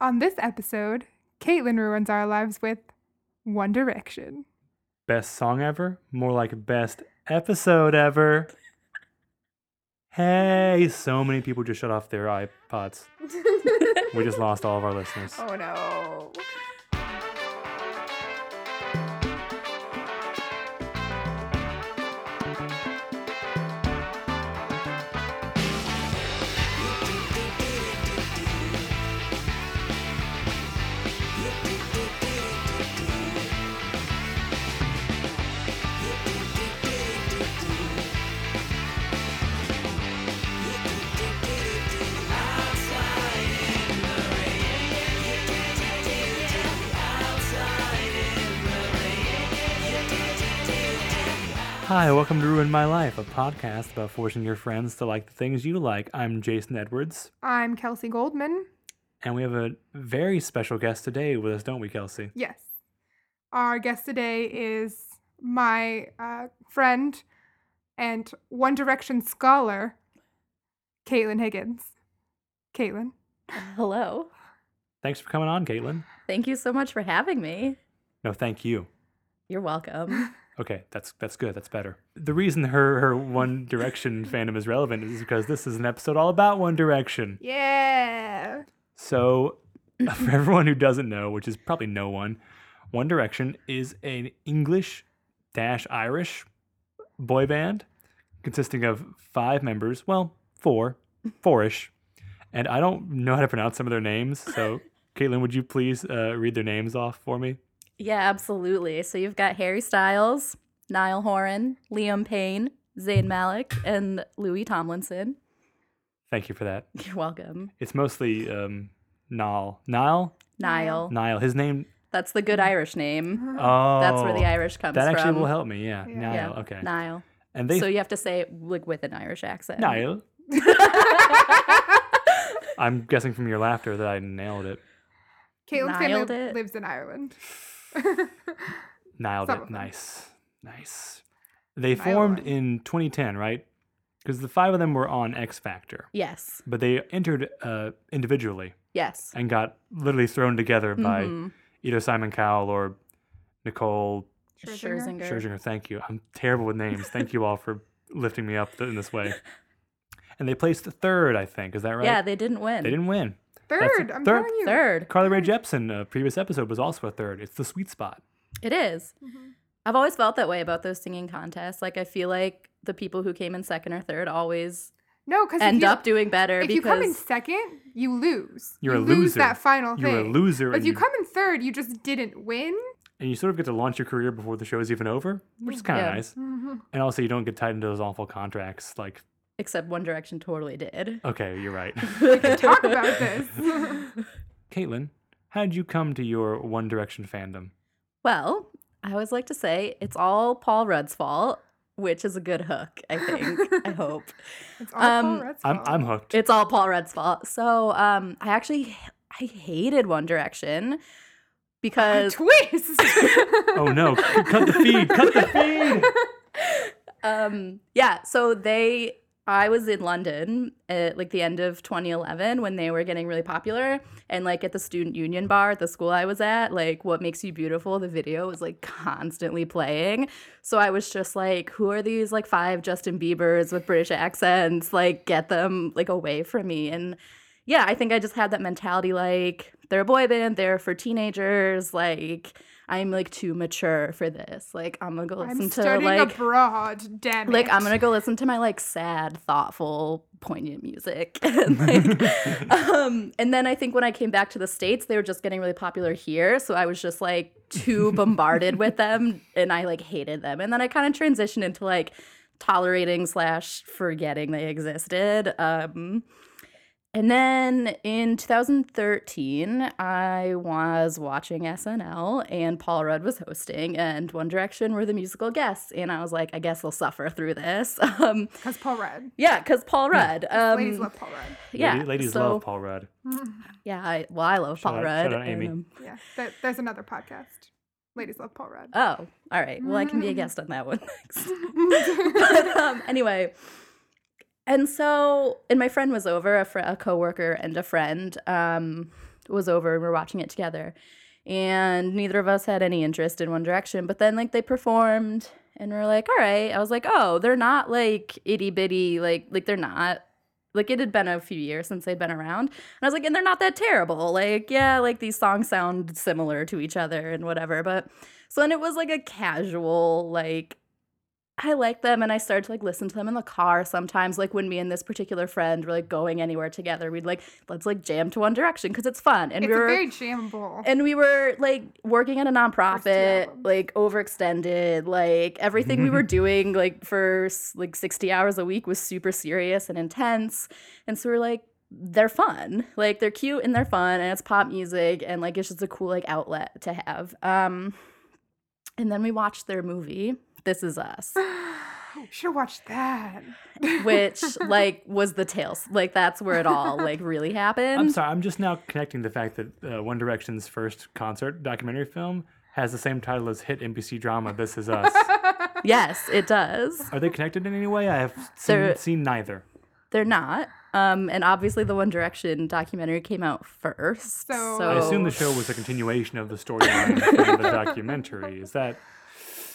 On this episode, Caitlin ruins our lives with One Direction. Best song ever? More like best episode ever. Hey, so many people just shut off their iPods. We just lost all of our listeners. Oh no. Hi, welcome to Ruin My Life, a podcast about forcing your friends to like the things you like. I'm Jason Edwards, I'm Kelsey Goldman. and we have a very special guest today with us, don't we, Kelsey? Yes. Our guest today is my uh, friend and One Direction scholar, Caitlin Higgins. Caitlin. Hello. Thanks for coming on, Caitlin. Thank you so much for having me. No, thank you. You're welcome. Okay, that's that's good. That's better. The reason her her One Direction fandom is relevant is because this is an episode all about One Direction. Yeah. So, for everyone who doesn't know, which is probably no one, One Direction is an English dash Irish boy band consisting of five members. Well, four, four-ish, and I don't know how to pronounce some of their names. So, Caitlin, would you please uh, read their names off for me? Yeah, absolutely. So you've got Harry Styles, Niall Horan, Liam Payne, Zayn Malik, and Louis Tomlinson. Thank you for that. You're welcome. It's mostly um, Niall. Niall. Niall. Niall. His name. That's the good Irish name. Oh, That's where the Irish comes That actually from. will help me. Yeah, Yeah. Niall. Yeah, Okay. Niall. And they So you have to say it like with an Irish accent. Niall. I'm guessing from your laughter that I nailed it. Caitlin's Nailed family it. lives in Ireland. Nailed Some it. Nice. Nice. They Niall formed one. in 2010, right? Because the five of them were on X Factor, Yes. but they entered uh, individually Yes. and got literally thrown together by Mhm. either Simon Cowell or Nicole Scherzinger. Scherzinger. Scherzinger. Thank you. I'm terrible with names. Thank you all for lifting me up in this way. And they placed third, I think. Is that right? Yeah, they didn't win. They didn't win. Third, I'm third- telling you. Third. Carly Rae Jepsen, a previous episode, was also a third. It's the sweet spot. It is. Mhm. I've always felt that way about those singing contests. Like I feel like the people who came in second or third always No, because end you, up doing better if because you come in second, you lose. You're you a lose loser. that final You're a loser, But if you you, come in third, you just didn't win. and you sort of get to launch your career before the show is even over, which is kind of Yeah. nice. Mhm. And also, you don't get tied into those awful contracts. Like, except One Direction totally did. okay, you're right. We can talk about this. Caitlin, how did you come to your One Direction fandom? Well, I always like to say it's all Paul Rudd's fault, which is a good hook, I think. I hope. It's all Paul Um, Rudd's I'm fault. I'm hooked. It's all Paul Rudd's fault. So um I actually I hated One Direction because twist. oh no! Cut the feed! Cut the feed! um yeah so they i was in london at like the end of 2011 when they were getting really popular and like at the student union bar at the school i was at like what makes you beautiful the video was like constantly playing. So i was just like who are these like five justin biebers with british accents? Like get them like away from me. And yeah i think i just had that mentality like they're a boy band they're for teenagers like i'm like too mature for this like i'm gonna go listen I'm to like abroad. Damn it. like I'm gonna go listen to my like sad, thoughtful, poignant music. and, like, um, and then I think when I came back to the states, they were just getting really popular here, so I was just like too bombarded with them, and I like hated them. And then I kind of transitioned into like tolerating slash forgetting they existed. Um, and then in 2013, I was watching SNL and Paul Rudd was hosting, and One Direction were the musical guests. And I was like, I guess they'll suffer through this. Um, because Paul Rudd. yeah, because Paul Rudd. Um, Ladies love Paul Rudd. yeah, Lady- ladies so- love Paul Rudd. Yeah, I, well, I love Shout Paul out- Rudd. shout out Amy. um, Yeah, there, there's another podcast. Ladies love Paul Rudd. oh, all right. Well, I can be a guest on that one next. but um, anyway, and so, and my friend was over, a, fr- a coworker and a friend. Um, was over and we were watching it together. And neither of us had any interest in One Direction. But then like they performed and we are like, all right. I was like, oh, they're not like itty bitty, like like they're not like it had been a few years since they'd been around and i was like and they're not that terrible like yeah like these songs sound similar to each other and whatever but so then it was like a casual like I like them and I started to like listen to them in the car sometimes like when me and this particular friend were like going anywhere together we'd like let's like jam to One Direction because it's fun and it's we were very jammable. and we were like working at a nonprofit like overextended like everything we were doing like for like 60 hours a week was super serious and intense and so we're like they're fun. Like they're cute and they're fun and it's pop music and like it's just a cool like outlet to have. Um and then we watched their movie this is us Should have watched that. which like was the tales like that's where it all like really happened I'm sorry. I'm just now connecting the fact that uh, One Direction's first concert documentary film has the same title as hit NBC drama "This Is Us." yes it does Are they connected in any way? I have seen, seen neither. They're not. Um, and obviously, the One Direction documentary came out first. So- So, I assume the show was a continuation of the storyline from the documentary. Is that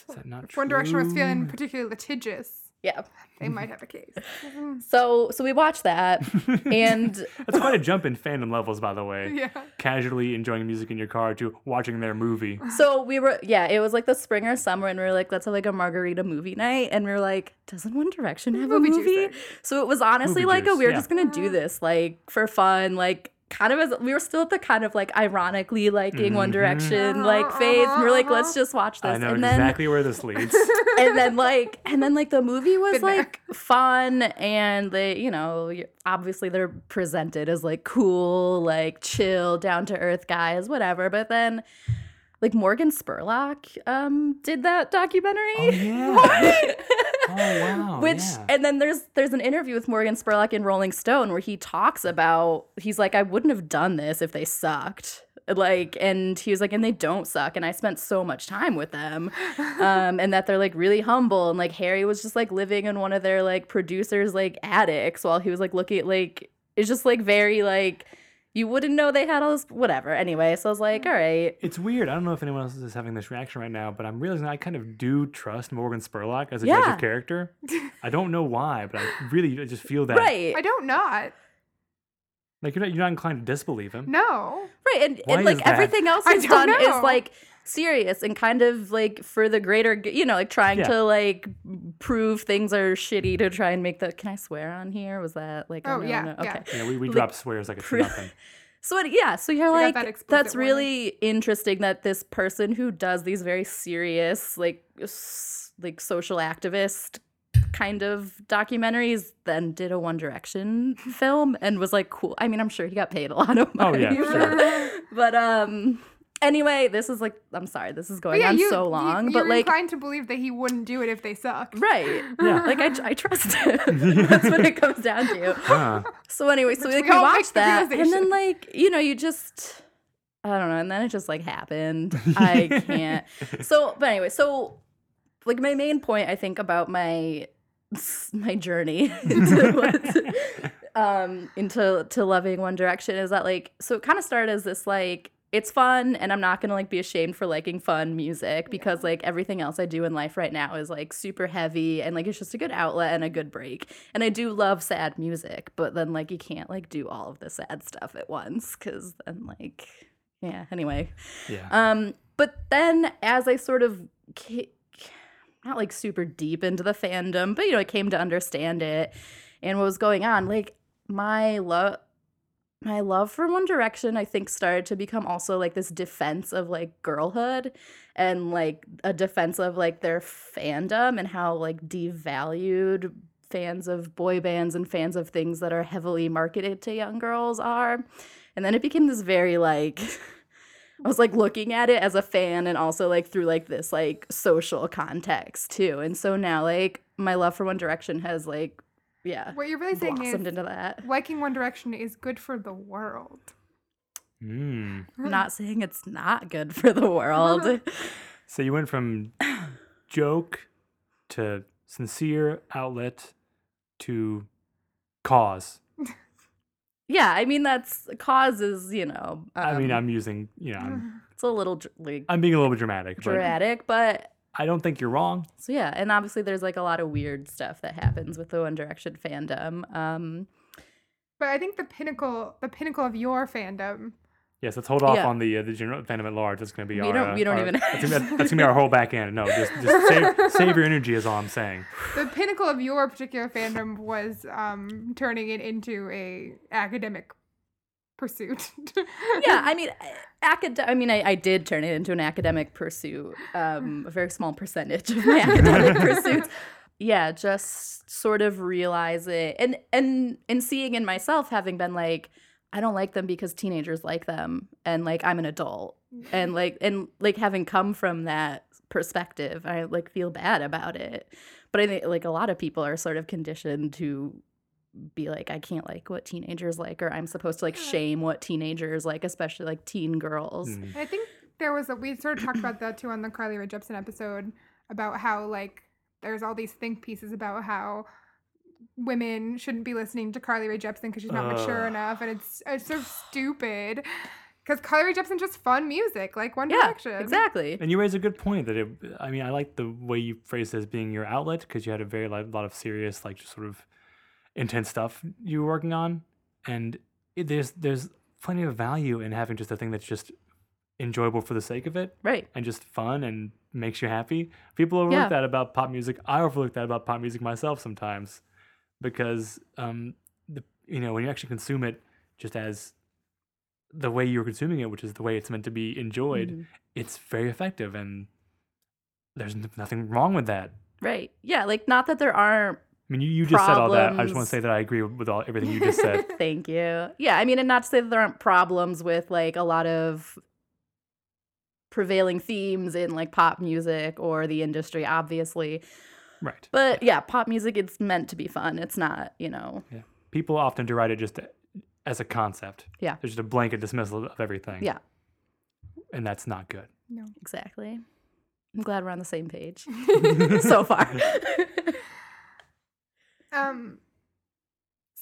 is that not true? One Direction was feeling particularly litigious. yeah. They might have a case. Mm-hmm. So so we watched that, and That's quite a jump in fandom levels, by the way. Yeah. Casually enjoying music in your car to watching their movie. so we were yeah, it was like the spring or summer, and we were like, let's have like a margarita movie night, and we were like, doesn't One Direction have a Movie movie? So it was honestly Movie like a juice, we were yeah. just gonna do this like for fun, like. Kind of as we were still at the kind of like ironically liking One Mhm. Direction like phase, and we are like, let's just watch this. I know and then exactly where this leads. and then like and then like the movie was Been there. like fun and they you know obviously they're presented as like cool like chill down to earth guys whatever but then like Morgan Spurlock um did that documentary Oh yeah. oh wow. which yeah. and then there's there's an interview with Morgan Spurlock in Rolling Stone where he talks about he's like I wouldn't have done this if they sucked like and he was like and they don't suck and I spent so much time with them um and that they're like really humble and like Harry was just like living in one of their like producers like attics while he was like looking at like it's just like very like you wouldn't know they had all this whatever anyway so I was like all right It's weird. I don't know if anyone else is having this reaction right now, but I'm realizing I kind of do trust Morgan Spurlock as a judge Yeah. of character. I don't know why, but I really just feel that. right I don't not. Like you're not, you're not inclined to disbelieve him. No. Right, and, and is like that? everything else he's done know. is like serious and kind of like for the greater, you know, like trying Yeah. to like prove things are shitty to try and make the. Can I swear on here? Was that like? a Oh, no, yeah, no? Okay. Yeah, we, we Like, drop swears like it's pre- nothing. So it, yeah, so you're Forgot like, that that's warning. really interesting that this person who does these very serious, like, s- like social activist kind of documentaries, then did a One Direction film and was like, cool. I mean, I'm sure he got paid a lot of money. Oh, money. yeah, sure. but um, anyway, this is like, I'm sorry, this is going yeah, on you, so you- long, you're but like. inclined to believe that he wouldn't do it if they sucked. Right. Yeah. Like I, I trust him. That's what it comes down to. Huh. So anyway, so Which like we we all make watched the that, and then like you know you just I don't know, and then it just like happened. I can't. So, but anyway, so like my main point I think about my my journey into what, um into to loving One Direction is that like so it kind of started as this like it's fun and I'm not going to like be ashamed for liking fun music because like everything else I do in life right now is like super heavy and like it's just a good outlet and a good break. And I do love sad music, but then like you can't like do all of the sad stuff at once cuz then like yeah, anyway. Yeah. Um but then as I sort of ca- not like super deep into the fandom, but you know, I came to understand it and what was going on, like my love my love for One Direction, I think, started to become also like this defense of like girlhood and like a defense of like their fandom and how like devalued fans of boy bands and fans of things that are heavily marketed to young girls are. And then it became this very like I was like looking at it as a fan and also like through like this like social context too. And so now like my love for One Direction has like yeah What you're really saying blossomed is into that. liking One Direction is good for the world. Mm. I'm not saying it's not good for the world. So you went from joke to sincere outlet to cause. Yeah, I mean that's causes, you know. I mean, um, I'm using, you know, I'm, it's a little like I'm being a little bit dramatic, but dramatic, but I don't think you're wrong. so yeah, and obviously there's like a lot of weird stuff that happens with the One Direction fandom. Um, But I think the pinnacle, the pinnacle of your fandom, Yes, let's hold off Yeah. on the uh, the general fandom at large. That's going to be We our. don't- uh, we don't our- even- That's gonna, be, that's gonna be our whole back end. No, just just save, save your energy is all I'm saying. the pinnacle of your particular fandom was um, turning it into a academic pursuit. yeah, I mean, acad- I mean, I, I did turn it into an academic pursuit. Um, a very small percentage of my academic pursuits. Yeah, just sort of realize it, and and and seeing in myself, having been like, I don't like them because teenagers like them, and like I'm an adult, and like and like having come from that perspective, I like feel bad about it. But I think like a lot of people are sort of conditioned to be like I can't like what teenagers like or I'm supposed to like shame what teenagers like especially like teen girls. Mm. I think there was a we sort of talked about that too on the Carly Rae Jepsen episode about how like there's all these think pieces about how women shouldn't be listening to Carly Rae Jepsen because she's not mature enough, and it's it's so stupid. Because Carly Rae Jepsen's just fun music, like One Yeah, Direction. exactly. And you raise a good point that it. I mean, I like the way you phrased it as being your outlet because you had a very like, lot of serious, like just sort of intense stuff you were working on, and it, there's there's plenty of value in having just a thing that's just enjoyable for the sake of it Right. and just fun and makes you happy. People overlook Yeah. that about pop music. I overlook that about pop music myself sometimes because um the you know when you actually consume it just as the way you're consuming it, which is the way it's meant to be enjoyed, Mhm. it's very effective and there's n- nothing wrong with that. Right. Yeah, like not that there aren't I mean, you, you just said all that. I just want to say that I agree with all everything you just said. Thank you. Yeah, I mean, and not to say that there aren't problems with like a lot of prevailing themes in like pop music or the industry, obviously. right. But yeah, pop music, it's meant to be fun. It's not, you know, Yeah. People often deride it just as a concept. Yeah. There's just a blanket dismissal of everything. yeah, And that's not good. No. exactly. I'm glad we're on the same page so far. Um.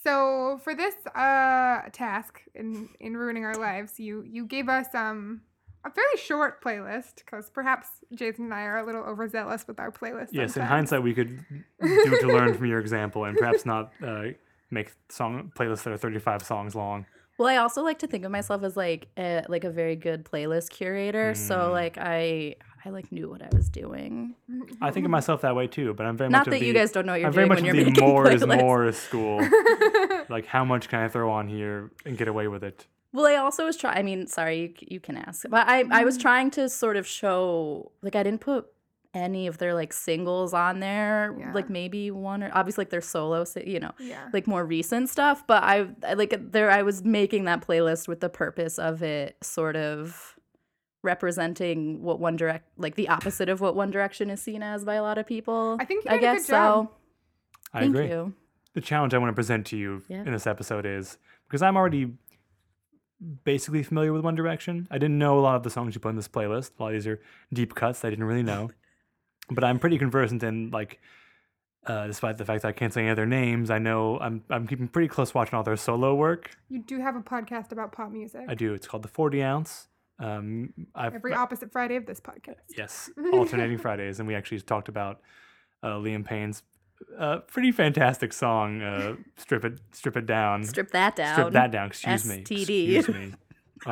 So for this uh task in in ruining our lives, you you gave us um a fairly short playlist because perhaps Jason and I are a little overzealous with our playlist. Yes, in hindsight, we could do to learn from your example and perhaps not uh, make song playlists that are 35 songs long. Well, I also like to think of myself as like a, like a very good playlist curator. So Mm. like I I like knew what I was doing. I think of myself that way too, but I'm very Not much of that the, you guys don't know what you're I'm very much when of you're the making more is more school. like, how much can I throw on here and get away with it? Well, I also was trying. I mean, sorry, you, you can ask, but I I Mm. was trying to sort of show like I didn't put any of their like singles on there. Yeah. Like maybe one or obviously like their solo, you know, yeah. like more recent stuff. But I, I like there I was making that playlist with the purpose of it sort of representing what One Direct like the opposite of what One Direction is seen as by a lot of people. I think you I did a good guess job. so. I Thank agree. you. The challenge I want to present to you Yeah. in this episode is because I'm already basically familiar with One Direction. I didn't know a lot of the songs you put in this playlist. A lot of these are deep cuts I didn't really know. but I'm pretty conversant in like uh, despite the fact that I can't say any of their names, I know I'm I'm keeping pretty close watching all their solo work. You do have a podcast about pop music. I do. It's called the 40 ounce. Um, I've Every opposite Friday of this podcast. yes, alternating Fridays, and we actually talked about uh, Liam Payne's uh, pretty fantastic song, uh, "Strip It, Strip It Down." Strip that down. Strip that down. Excuse me. STD. Excuse me. Oh.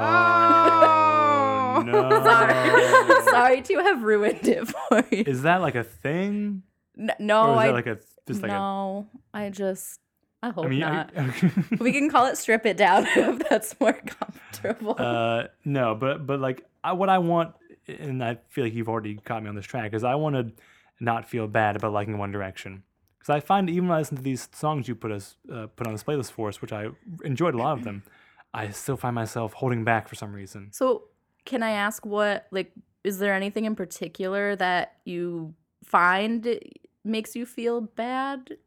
Oh no! Sorry. Sorry to have ruined it for you. Is that like a thing? N- or no, is I that like a just like no. I just I hope? I mean, not. I, we can call it strip it down if that's more comfortable. uh, no, but but like I, what I want, and I feel like you've already caught me on this track, is I want to not feel bad about liking One Direction. Because I find even when I listen to these songs you put us uh, put on this playlist for us, which I enjoyed a lot of them, I still find myself holding back for some reason. so, can I ask what like is there anything in particular that you find makes you feel bad?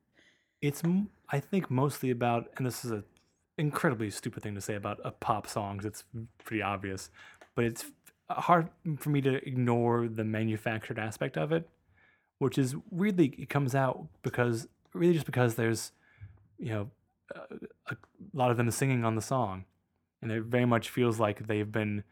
It's I think mostly about, and this is a incredibly stupid thing to say about a pop songs. It's pretty obvious, but it's hard for me to ignore the manufactured aspect of it, which is weirdly it comes out because really just because there's you know a, a lot of them singing on the song, and it very much feels like they've been.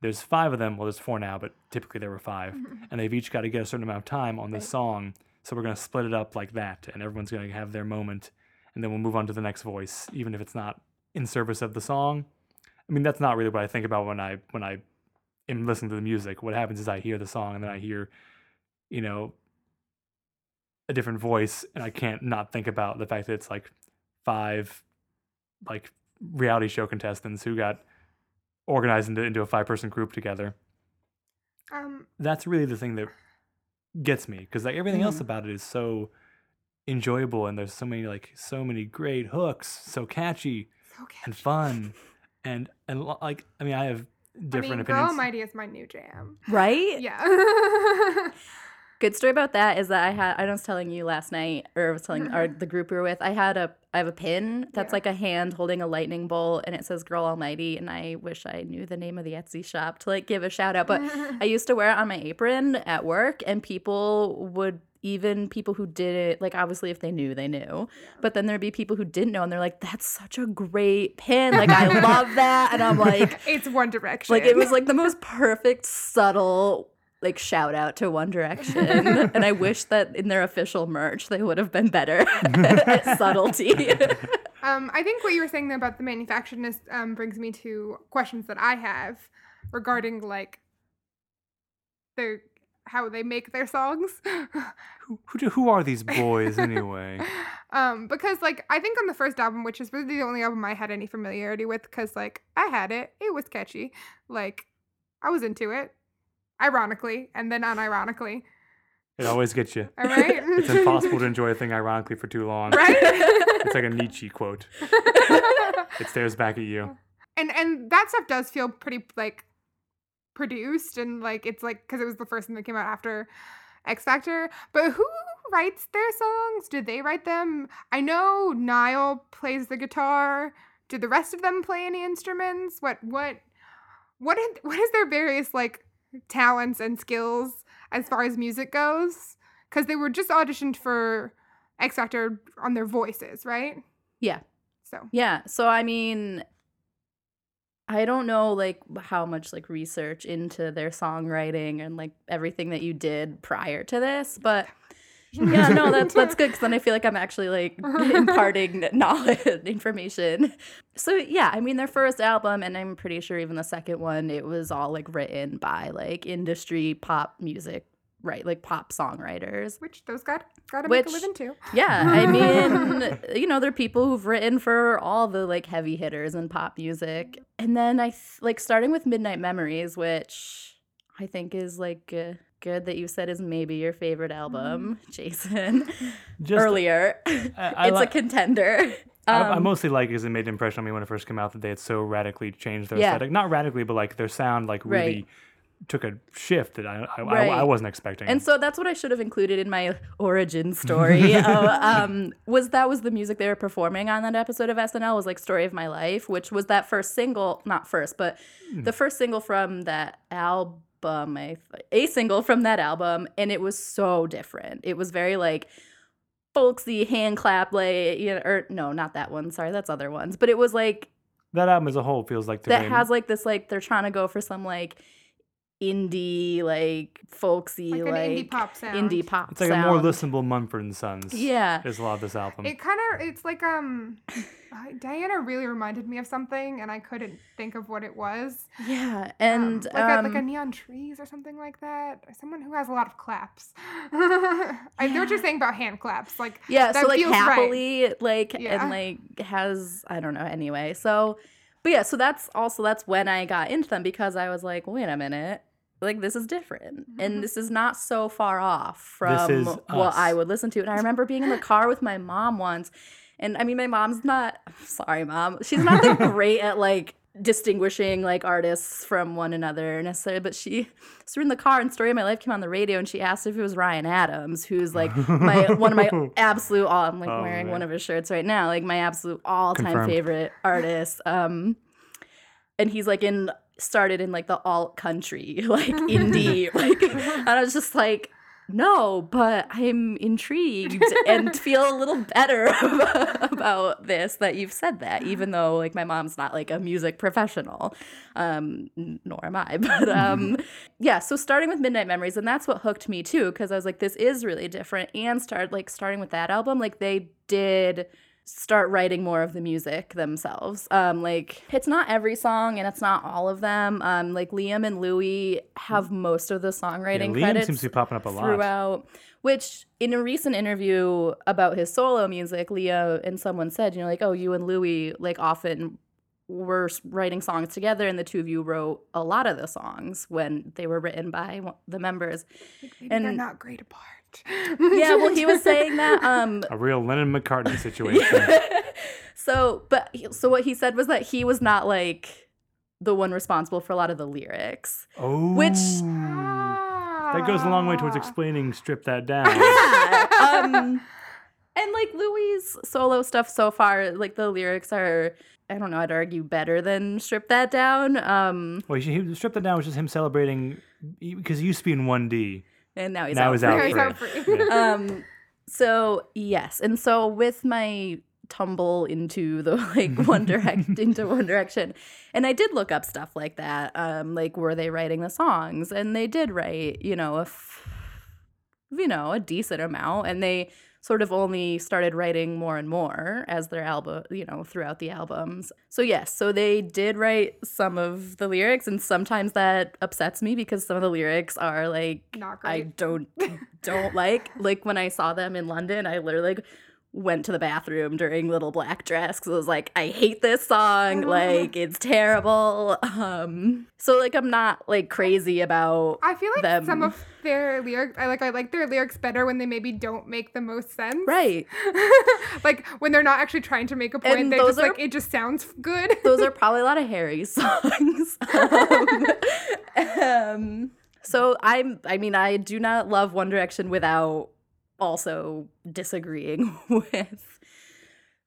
There's five of them. Well, there's four now, but typically there were 5 and they've each got to get a certain amount of time on this Right. song. So we're gonna split it up like that, and everyone's gonna have their moment, and then we'll move on to the next voice, even if it's not in service of the song. I mean, that's not really what I think about when I when I am listening to the music. What happens is I hear the song, and then I hear, you know, a different voice, and I can't not think about the fact that it's like five, like reality show contestants who got organized into, into a five person group together. Um, That's really the thing that gets me because like everything else about it is so enjoyable, and there's so many like so many great hooks, so catchy so catchy. and fun, and and like I mean I have I different mean, Girl opinions. Almighty is my new jam. Right? Yeah. Good story about that is that I mm-hmm. had I was telling you last night, or I was telling our mm-hmm. the group we were with. I had a I have a pin that's Yeah. like a hand holding a lightning bolt, and it says "Girl Almighty." And I wish I knew the name of the Etsy shop to like give a shout out. But I used to wear it on my apron at work, and people would even people who did it like obviously if they knew they knew but then there'd be people who didn't know and they're like that's such a great pin like i love that and i'm like it's One Direction. like it was like the most perfect subtle like shout out to One Direction, and I wish that in their official merch they would have been better at subtlety. Um, I think what you were saying there about the manufacturedness um, brings me to questions that I have regarding like their how they make their songs. who, who who are these boys anyway? um, because like I think on the first album, which is really the only album I had any familiarity with, because like I had it, it was catchy, like I was into it, ironically and then unironically. It always gets you. All right, It's impossible to enjoy a thing ironically for too long. right? It's like a Nietzsche quote. It stares back at you. and and that stuff does feel pretty like produced and like it's like because it was the first thing that came out after X Factor. But who writes their songs? Did they write them? I know Niall plays the guitar. Did the rest of them play any instruments? What what what what is their various like talents and skills as far as music goes? Because they were just auditioned for X Factor on their voices, right? Yeah. So yeah, so I mean, I don't know like how much like research into their songwriting and like everything that you did prior to this, but yeah, no, that's that's good because then I feel like I'm actually like imparting knowledge, information. So yeah, I mean their first album, and I'm pretty sure even the second one, it was all like written by like industry pop music, right? Like pop songwriters. Which those got gotta make a Which- living too. Yeah, I mean, you know, they're people who've written for all the like heavy hitters in pop music, and then I th- like starting with Midnight Memories, which I think is like. Uh, Good that you said is maybe your favorite album, Jason. Just, Earlier, I, I, it's li- a contender. I, I Um, mostly like because it made an impression on me when it first came out that they had so radically changed their Yeah. aesthetic. Not radically, but like their sound like really Right. took a shift that I I, I, Right. I wasn't expecting. And so that's what I should have included in my origin story. of, um, was that was the music they were performing on that episode of SNL was like "Story of My Life," which was that first single, not first, but the first single from that album. Th- a single from that album, and it was so different. It was very like folksy hand clap, like you know, or no, not that one. Sorry, that's other ones. But it was like that album as a whole feels like that very- has like this like they're trying to go for some like indie like folksy Like like, an indie pop sound. indie pop It's like a more listenable Mumford and Sons. yeah Is a lot of this album. It kind of it's like um Diana really reminded me of something and I couldn't think of what it was. yeah Um, and like a, like a um, neon trees or something like that. Someone who has a lot of claps. I know what you're saying about hand claps. Like yeah that so like feels right. happily like Yeah. and like has i don't know anyway so but yeah so that's also that's when i got into them because i was like wait a minute like this is different and this is not so far off from what i would listen to and i remember being in the car with my mom once and i mean my mom's not sorry mom she's not that great at like distinguishing like artists from one another necessarily but she so we're in the car and story of my life came on the radio and she asked if it was ryan adams who's like my one of my absolute all i'm like Oh, wearing man. one of his shirts right now like my absolute all-time Confirmed. favorite artist um and he's like in started in like the alt country like indie like and i was just like no, but I'm intrigued and feel a little better about this that you've said that, even though like my mom's not like a music professional, um, nor am I. But um, yeah, so starting with Midnight Memories, and that's what hooked me too, because I was like, this is really different. And start like starting with that album, like they did start writing more of the music themselves. Um, like it's not every song and it's not all of them. Um, like Liam and Louis have most of the Yeah, songwriting Liam credits seems to be popping up a lot. throughout. Which in a recent interview about his solo music, Leo and someone said, you know, like, oh, you and Louis like often were writing songs together, and the two of you wrote a lot of the songs when they were written by the members. Like, maybe they're not great apart. Yeah, well, he was saying that. Um, A real Lennon McCartney situation. so, but so what he said was that he was not like the one responsible for a lot of the lyrics. Oh. Which- That goes a long way towards explaining Strip That Down. Yeah. um, and like Louis' solo stuff so far, like the lyrics are, I don't know, I'd argue better than Strip That Down. Um, well, he, he, Strip That Down was just him celebrating, because he used to be in 1D. And now he's now out. he's for out it. Out free. Yeah. um so yes and so with my tumble into the like one direct into one direction and i did look up stuff like that um like were they writing the songs and they did write you know a f- you know a decent amount and they sort of only started writing more and more as their album you know throughout the albums so yes so they did write some of the lyrics and sometimes that upsets me because some of the lyrics are like I don't don't like. Like when I saw them in London, I literally like, went to the bathroom during Little Black Dress because I was like, I hate this song. Like it's terrible. Um, so like I'm not like crazy about. I feel like some of their lyrics, I like I like their lyrics better when they maybe don't make the most sense. Right. like when they're not actually trying to make a point, And they those just are- like it just sounds good. Those are probably a lot of Harry songs. um, um, so I'm. I mean, I do not love One Direction without also disagreeing with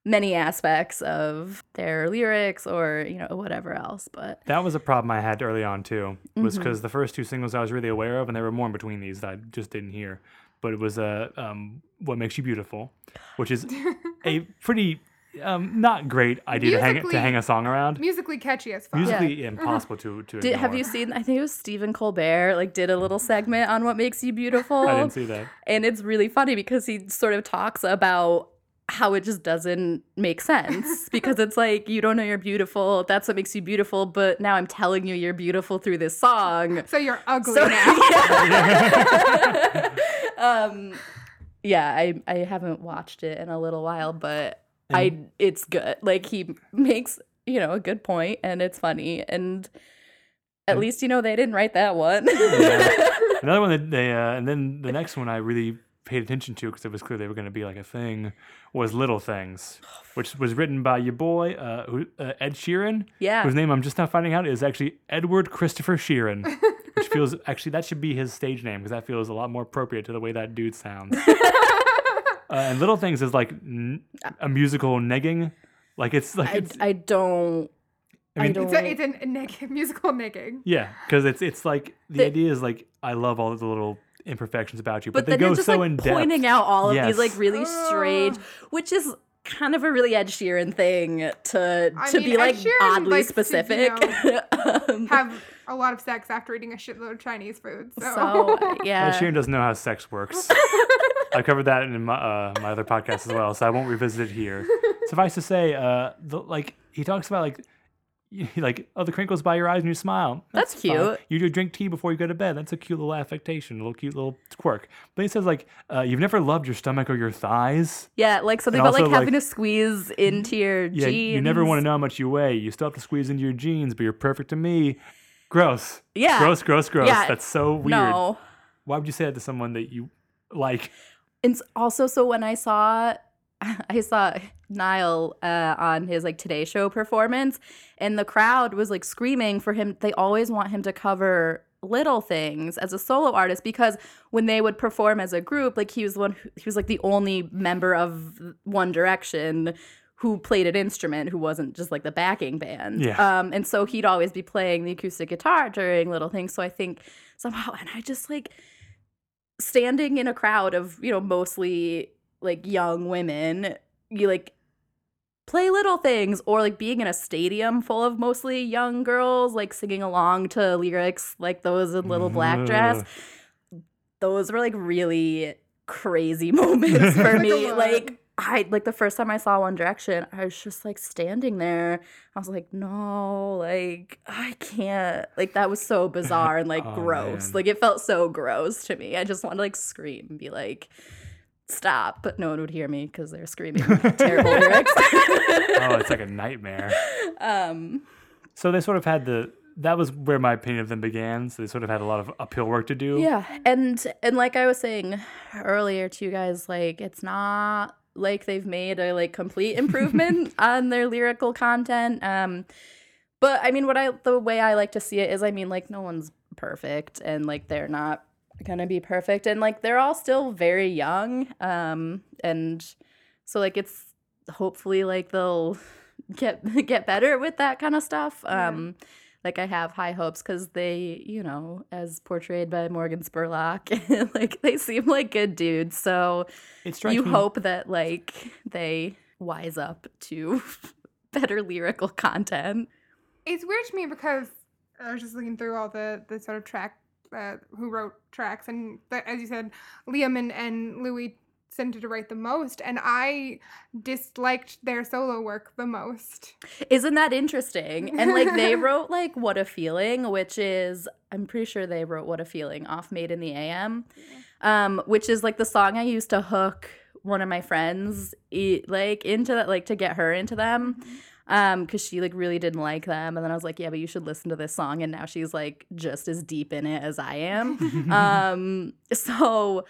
many aspects of their lyrics or you know whatever else. But That was a problem I had early on too. Was Mm-hmm. because the first two singles I was really aware of, and there were more in between these that I just didn't hear. But it was uh, um, "What Makes You Beautiful," which is a pretty um, not great idea to hang Musically- to hang a song around. Musically catchy as fuck. Musically impossible to to. did, have ignore. you seen? I think it was Stephen Colbert like did a little segment on what makes you beautiful. I didn't see that. and it's really funny because he sort of talks about how it just doesn't make sense because it's like you don't know you're beautiful that's what makes you beautiful but now i'm telling you you're beautiful through this song So you're ugly so now. yeah. um yeah i i haven't watched it in a little while but i it's good. Like he makes you know a good point and it's funny and at And- least you know they didn't write that one. Another one that they uh, and then the next one I really paid attention to because it was clear they were going to be like a thing was Little Things, which was written by your boy uh, who, uh, Ed Sheeran, yeah. whose name I'm just now finding out is actually Edward Christopher Sheeran, which feels actually that should be his stage name because that feels a lot more appropriate to the way that dude sounds. uh, and Little Things is like n- a musical negging, like it's like I, it's, I don't I mean, don't It's a, it's a neg- musical negging. yeah, because it's it's like the, The- idea is like I love all the little imperfections about you, but, but, they then go you're just so like in depth. pointing out all of these like Yes. really strange, which is kind of a really Ed Sheeran thing to I to mean, be like Sheeran oddly likes to, you specific. um, Have a lot of sex after eating a shitload of Chinese food. So, so yeah, Ed Sheeran doesn't know how sex works. I covered that in my uh, my other podcast as well, so I won't revisit it here. Suffice to say, uh, the, like he talks about like. Like oh, the crinkles by your eyes and you smile. That's fine. cute. You do drink tea before you go to bed. That's a cute little affectation, a little cute little quirk. But he says like, uh, you've never loved your stomach or your thighs. yeah, like something And about like having like- to squeeze into your Yeah, jeans. you never want to know how much you weigh. You still have to squeeze into your jeans, but you're perfect to me. Gross. Yeah. Gross, gross, gross. Yeah. That's so weird. No, Why would you say that to someone that you like? And also so when I saw I saw Niall uh, on his like Today Show performance, and the crowd was like screaming for him. They always want him to cover little things as a solo artist because when they would perform as a group, like he was one, who, he was like the only member of One Direction who played an instrument who wasn't just like the backing band. Yeah. Um, and so he'd always be playing the acoustic guitar during little things. So I think somehow, and I just like standing in a crowd of, you know, mostly like young women, you like play little things or like being in a stadium full of mostly young girls like singing along to lyrics like those in little black dress mm-hmm. those were like really crazy moments for me like I like the first time I saw One Direction, I was just like standing there. I was like, no, like I can't. Like that was so bizarre and like Oh, gross. man. Like it felt so gross to me. I just wanted to like scream and be like, stop. But no one would hear me because they're screaming terrible lyrics. oh, it's like a nightmare. um, So they sort of had the. That was where my opinion of them began. So they sort of had a lot of uphill work to do. Yeah, and and like I was saying earlier to you guys, like it's not like they've made a like complete improvement on their lyrical content. Um, but I mean, what I the way I like to see it is, I mean, like no one's perfect, and like they're not gonna be perfect, and like they're all still very young. Um, and so like it's hopefully like they'll get get better with that kind of stuff. Yeah. Like I have high hopes because they, you know, as portrayed by Morgan Spurlock, like they seem like good dudes. So It strikes you me- hope that like they wise up to better lyrical content. It's weird to me because I was just looking through all the the sort of track uh, who wrote tracks, and the, as you said, Liam and, and Louis tended to write the most, and I disliked their solo work the most. Isn't that interesting? And like they wrote like What a Feeling, which is I'm pretty sure they wrote What a Feeling off Made in the AM. Um, which is like the song I used to hook one of my friends e- like into that like to get her into them. Um, because she like really didn't like them. And then I was like, Yeah, but you should listen to this song. And now she's like just as deep in it as I am. um so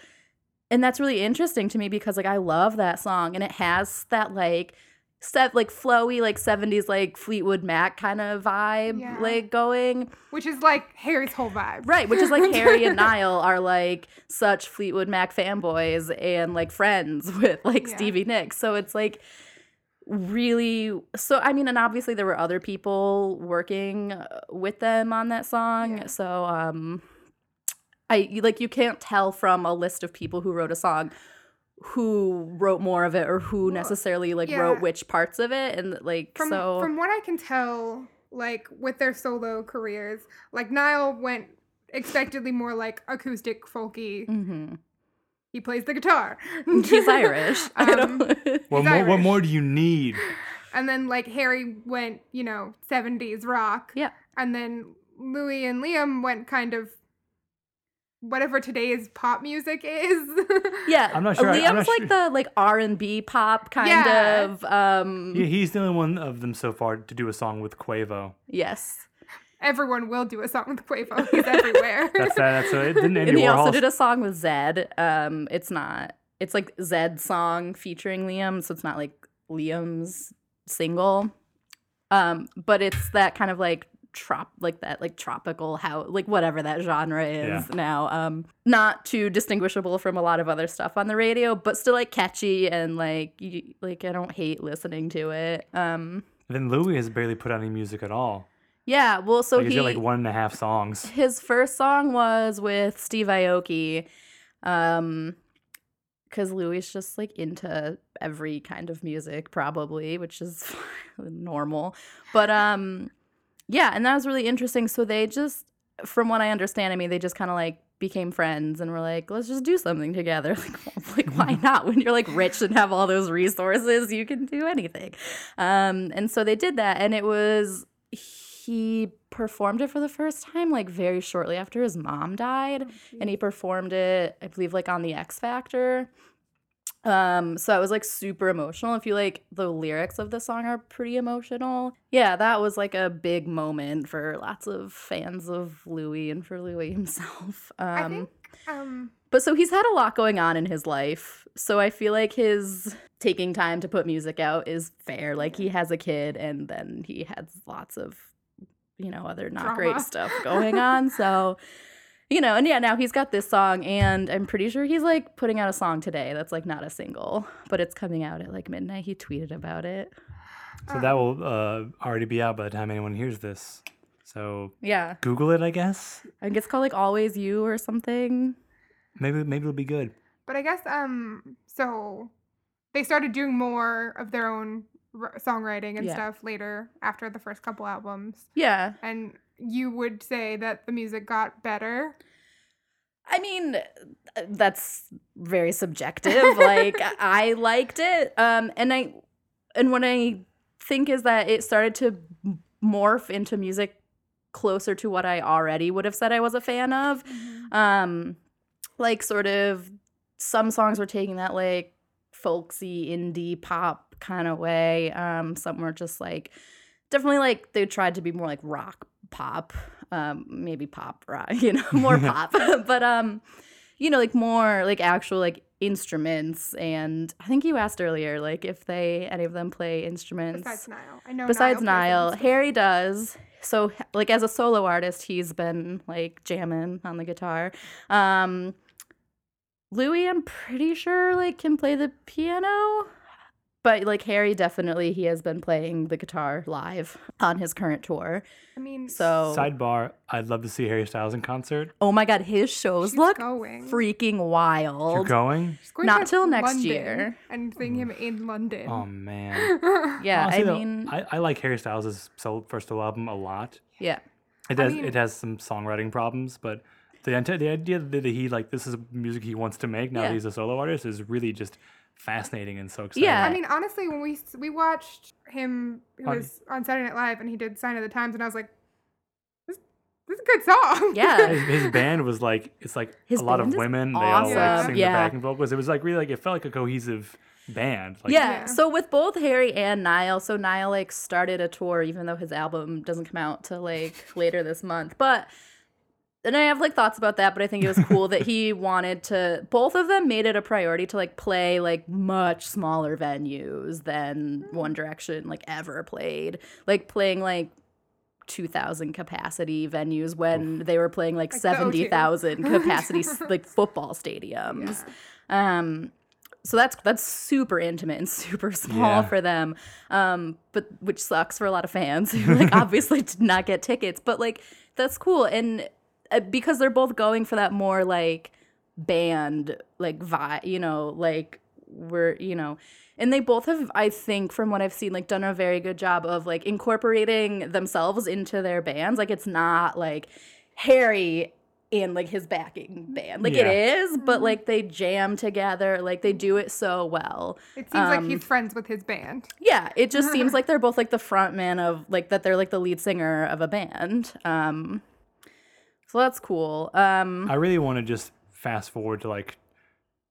and that's really interesting to me because like I love that song and it has that like set like flowy like 70s like Fleetwood Mac kind of vibe Yeah. like going Which is like Harry's whole vibe. right which is like Harry and Niall are like such Fleetwood Mac fanboys and like friends with like Yeah. Stevie Nicks so it's like really so I mean and obviously there were other people working uh, with them on that song Yeah. so um I like you can't tell from a list of people who wrote a song who wrote more of it or who necessarily like yeah. wrote which parts of it and like From so from what I can tell, like with their solo careers, like Niall went expectedly more like acoustic folky. mm-hmm. He plays the guitar. he's Irish I Um, don't What He's more, what more do you need? and then like Harry went, you know, 70s rock. Yeah. And then Louis and Liam went kind of whatever today's pop music is. Yeah, I'm not sure- Liam's not like sure- the like R and B pop kind Yeah. of. Um, He, he's the only one of them so far to do a song with Quavo. yes, Everyone will do a song with Quavo. He's everywhere. That's that. That's it. Didn't Andy and he Warhol? also did a song with Zedd. Um, it's not. It's like Zedd's song featuring Liam, so it's not like Liam's single. Um, but it's that kind of like trop like that like tropical how like whatever that genre is Yeah. now um not too distinguishable from a lot of other stuff on the radio but still like catchy and like you, like I don't hate listening to it um then Louis has barely put out any music at all. yeah well so like, he's he like one and a half songs. his first song was with Steve Aoki. Um because Louis is just like into every kind of music, probably, which is normal. But um yeah, and that was really interesting. So they just from what I understand, I mean, they just kind of like became friends and were like, let's just do something together. Like, like why not? When you're like rich and have all those resources, you can do anything. Um, and so they did that, and it was he performed it for the first time like very shortly after his mom died and he performed it i believe like on the x factor um so i was like super emotional if you like the lyrics of the song are pretty emotional yeah that was like a big moment for lots of fans of louis and for louis himself um I think um but so he's had a lot going on in his life. So I feel like his taking time to put music out is fair. Like he has a kid and then he has lots of, you know, other not great stuff going on. So, you know, and yeah, now he's got this song and I'm pretty sure he's like putting out a song today that's like not a single, but it's coming out at like midnight. He tweeted about it. So that will uh, already be out by the time anyone hears this. So Yeah. Google it, I guess. I think it's called like Always You or something. maybe maybe it'll be good. But I guess um so they started doing more of their own r- songwriting and Yeah. stuff later after the first couple albums. Yeah. And you would say that the music got better. I mean, that's very subjective. like I liked it. Um and I and what I think is that it started to morph into music closer to what I already would have said I was a fan of. Um like sort of some songs were taking that like folksy indie pop kind of way. Um some were just like definitely like they tried to be more like rock pop um maybe pop rock you know more pop. But um you know like more like actual like instruments. And i think you asked earlier like if they any of them play instruments. Besides Niall. I know besides plays niall instruments. harry does. So like as a solo artist he's been like jamming on the guitar. Um louis i'm pretty sure like can play the piano but like harry definitely he has been playing the guitar live on his current tour I mean, so Sidebar: I'd love to see Harry Styles in concert. oh my god his shows she's look going. freaking You're wild going? She's going Not till next London year. And seeing him in London. Oh man. yeah Honestly, i though, mean I, I like Harry Styles' solo, first solo album a lot. yeah It I has mean- it has some songwriting problems, but the the idea that he like this is music he wants to make now Yeah. that he's a solo artist is really just fascinating and so exciting. Yeah. I mean, honestly, when we we watched him, it On- was on Saturday Night Live, and he did "Sign of the Times," and I was like, "This, this is a good song." Yeah. his, his band was like it's like His a lot of band is women. They all like sing yeah. the backing vocals. It was like really like it felt like a cohesive band. Like, yeah. Yeah. So with both Harry and Niall, so Niall like started a tour, even though his album doesn't come out till like later this month. But and I have like thoughts about that, but I think it was cool that he wanted to. Both of them made it a priority to like play like much smaller venues than One Direction like ever played. Like playing like. 2000 capacity venues when they were playing like, Like the O2. 70,000 capacity like football stadiums. Um so that's that's super intimate and super small Yeah. for them um but which sucks for a lot of fans who like obviously did not get tickets but like that's cool and because they're both going for that more like band like vibe you know like we're you know and they both have i think from what i've seen like done a very good job of like incorporating themselves into their bands like it's not like harry and like his backing band like Yeah. it is but like they jam together like they do it so well It seems like Um, he's friends with his band. yeah, it just seems like they're both like the front man of like that they're like the lead singer of a band. Um so that's cool. Um I really want to just fast forward to like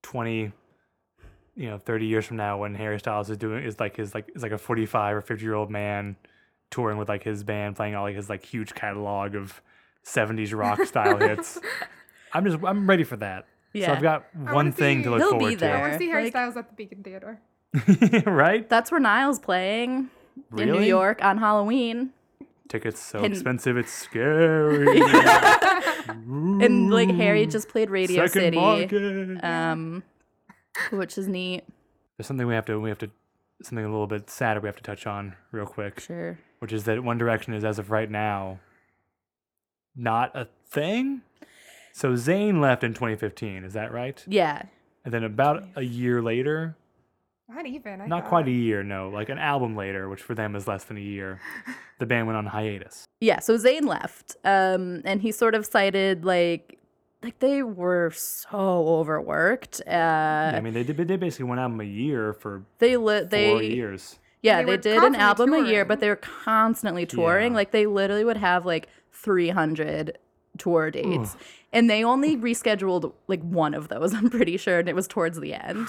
twenty, you know, thirty years from now when Harry Styles is doing is like his like is like a forty five or fifty year old man touring with like his band playing all like his like huge catalog of seventies rock style hits. I'm just I'm ready for that. yeah. So I've got I one wanna thing see- to look He'll be forward I want to see Harry like- Styles at the Beacon Theater. right? that's where Niall's playing in New York on Halloween. Tickets so And- expensive, it's scary. And like Harry just played Radio City. market. Um which is neat. There's something we have to we have to something a little bit sadder we have to touch on real quick, Sure. which is that One Direction is as of right now not a thing. So Zayn left in 2015, is that right? Yeah. And then about a year later, Not even. I not thought. quite a year, no, like an album later, which for them is less than a year, the band went on hiatus. Yeah, so Zayn left. Um and he sort of cited like like they were so overworked. Uh Yeah, I mean, they did they basically one album a year for they li- four they years. Yeah, They they, did an constantly album a year, but they were constantly touring. Yeah. Like they literally would have like 300 tour dates. And they only rescheduled like one of those, I'm pretty sure, and it was towards the end.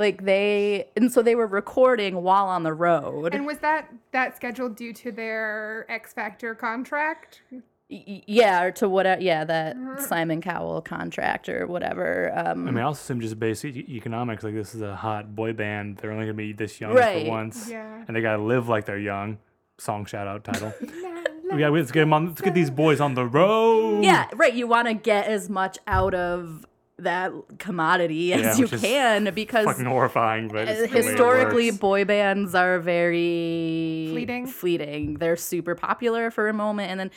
Like they and so they were recording while on the road. And was that that scheduled due to their X Factor contract? Y- y- yeah, or to what yeah, that Simon Cowell contract or whatever. Um I mean, I also assume just basic e- economics. Like this is a hot boy band. They're only gonna be this young Right. for once, Yeah. and they gotta live like they're young. Song shout out title. yeah, let's get 'em on. Let's get these boys on the road. Yeah, right. You want to get as much out of that commodity as Yeah, you can because fucking horrifying, but it's Uh, the way it historically boy bands are very Fleeting? fleeting they're super popular for a moment and then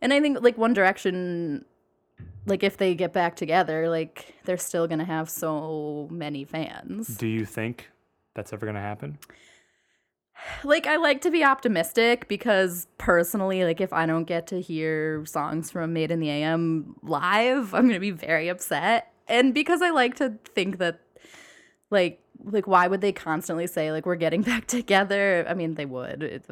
and i think like one direction like if they get back together, like they're still gonna have so many fans. Do you think that's ever gonna happen? like I like to be optimistic because personally, like if I don't get to hear songs from Made in the AM live, I'm gonna be very upset. And because I like to think that like like why would they constantly say like we're getting back together? I mean they would. It's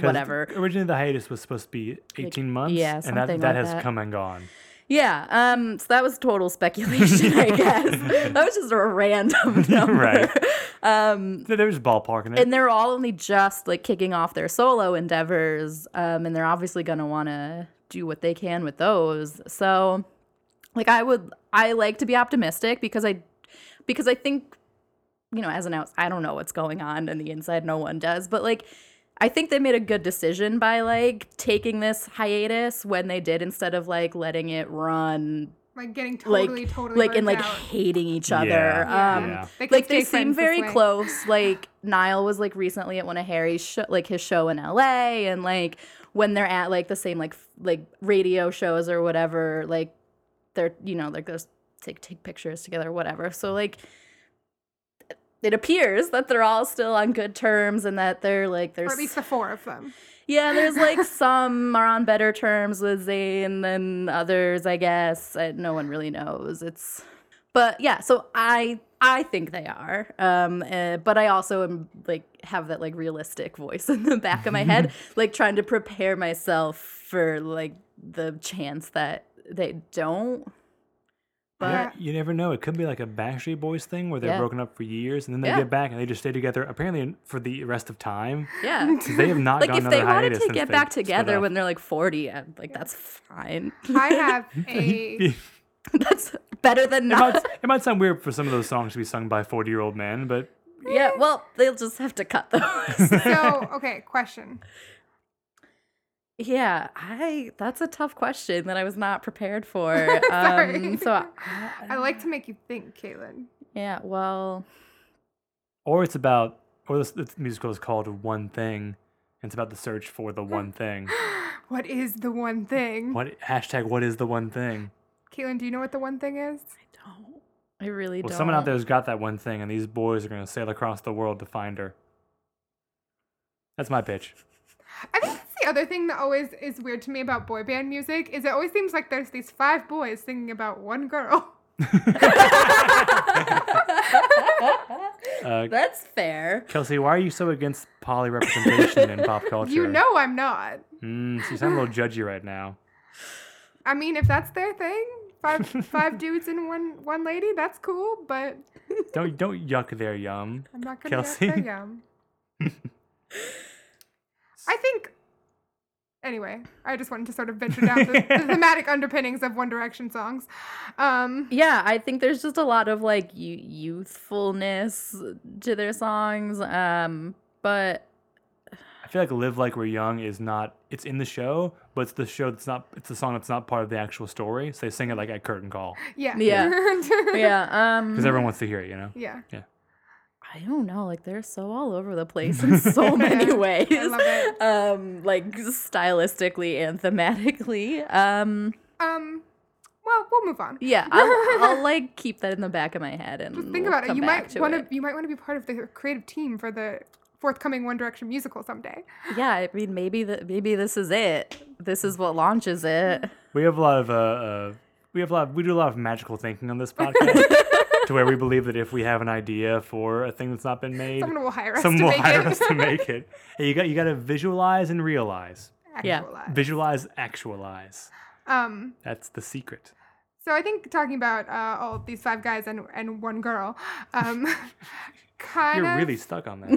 whatever. Originally, the hiatus was supposed to be 18 months. yeah, and that, that like has that. come and gone. Yeah, um so that was total speculation, I guess. that was just a random number. Right. Um They- They were just ballparking it. and they're all only just like kicking off their solo endeavors um, and they're obviously going to want to do what they can with those so like i would i like to be optimistic because i because i think you know as an outs i don't know what's going on in the inside no one does but like i think they made a good decision by like taking this hiatus when they did instead of like letting it run Like getting totally like totally, totally like and like out. hating each other Yeah, um yeah. They like they seem very close. Like Niall was like recently at one of Harry's show, like his show in LA, and like when they're at like the same like f- like radio shows or whatever, like they're you know like there's take take pictures together, whatever. So like it appears that they're all still on good terms and that they're like Or there's at least the four of them. yeah, there's like some are on better terms with Zayn than others, I guess. I, no one really knows. It's, but yeah. So I I think they are. Um, uh, but I also am like have that like realistic voice in the back of my head, like trying to prepare myself for like the chance that they don't. But Yeah. you never know. It could be like a Backstreet Boys thing where they're Yeah. broken up for years and then they Yeah. get back and they just stay together apparently for the rest of time. yeah. 'Cause they have not Like gone if another they wanted hiatus to since get they back split together up. when they're like 40, I'm like that's fine. I have a that's better than It might, not. it might sound weird for some of those songs to be sung by 40 year old men, but Yeah, well, they'll just have to cut those. so okay. Question. Yeah, I that's a tough question that I was not prepared for. Sorry. Um, so I, I like to make you think, Caitlin. yeah, well, or it's about, or this, this musical is called One Thing. And it's about the search for the one thing. What is the one thing? What hashtag? What is the one thing? Caitlin, do you know what the one thing is? I don't. I really Well, don't. someone out there's got that one thing, and these boys are gonna sail across the world to find her. That's my pitch. I think that's the other thing that always is weird to me about boy band music is it always seems like there's these five boys singing about one girl. Uh, That's fair. Kelsey, why are you so against poly representation in pop culture? You know I'm not. Mm, so you sound a little judgy right now. I mean, if that's their thing, five five dudes and one one lady, that's cool. But Don't don't yuck their yum. I'm not gonna Kelsey? get their yum. I think. Anyway, I just wanted to sort of venture down the, the thematic underpinnings of One Direction songs. Um, Yeah, I think there's just a lot of like you youthfulness to their songs. Um, but I feel like "Live Like We're Young" is not. It's in the show, but it's the show that's not. It's the song that's not part of the actual story. So they sing it like at curtain call yeah. Yeah. yeah, um, because everyone wants to hear it. You know. Yeah, yeah. I don't know, like they're so all over the place in so many ways. I love it. Um, like stylistically and thematically. Um, Um. Well, we'll move on. yeah, I'll, I'll like keep that in the back of my head and Just think we'll about it. You might want to. You might want to be part of the creative team for the forthcoming One Direction musical someday. Yeah, I mean maybe that maybe this is it. This is what launches it. We have a lot of uh, uh we have a lot. Of, we do a lot of magical thinking on this podcast, to where we believe that if we have an idea for a thing that's not been made, Someone will hire us someone to will make hire it. us to make it. Hey, you got you got to visualize and realize. Yeah. Visualize, actualize. Um. That's the secret. So I think talking about uh, all these five guys and and one girl, um, kind of You're of. really stuck on that.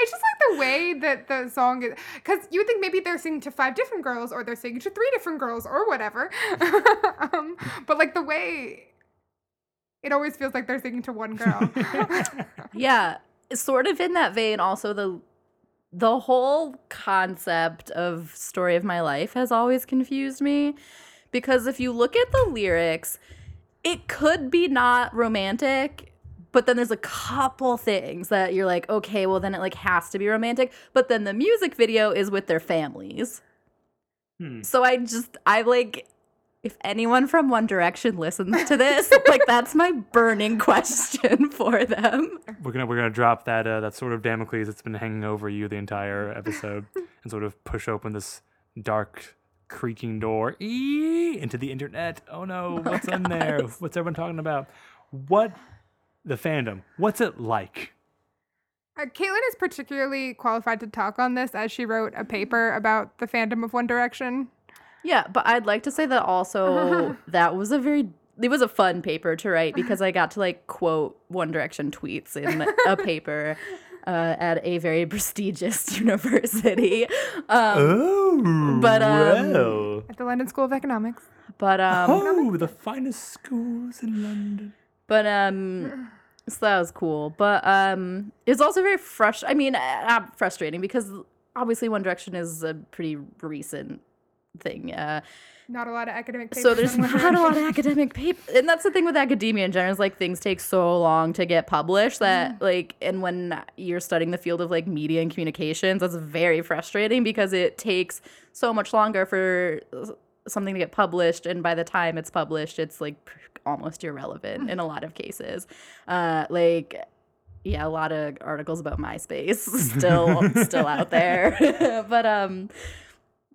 It's just like the way that the song is, because you would think maybe they're singing to five different girls or they're singing to three different girls or whatever. um, but like the way it always feels like they're singing to one girl. Yeah, sort of in that vein. Also, the the whole concept of story of my life has always confused me because if you look at the lyrics, it could be not romantic. But then there's a couple things that you're like, okay, well then it like has to be romantic. But then the music video is with their families. Hmm. So I just I like if anyone from One Direction listens to this, like that's my burning question for them. We're gonna we're gonna drop that uh, that sort of Damocles that's been hanging over you the entire episode, and sort of push open this dark creaking door eee, into the internet. Oh no, what's in there? What's everyone talking about? What the fandom? What's it like? Uh, Caitlin is particularly qualified to talk on this as she wrote a paper about the fandom of One Direction. Yeah, but I'd like to say that also that was a very it was a fun paper to write because I got to like quote One Direction tweets in a paper uh, at a very prestigious university. Um, Oh, but, um, well. At the London School of Economics. but um, oh, the finest schools in London. But um so that was cool. But um it's also very frustrating. I mean, uh, frustrating because obviously One Direction is a pretty recent thing. Uh Not a lot of academic papers. so there's not a lot of academic paper and that's the thing with academia in general is like things take so long to get published that like and when you're studying the field of like media and communications that's very frustrating because it takes so much longer for something to get published and by the time it's published it's like almost irrelevant in a lot of cases uh like yeah a lot of articles about myspace still still out there but um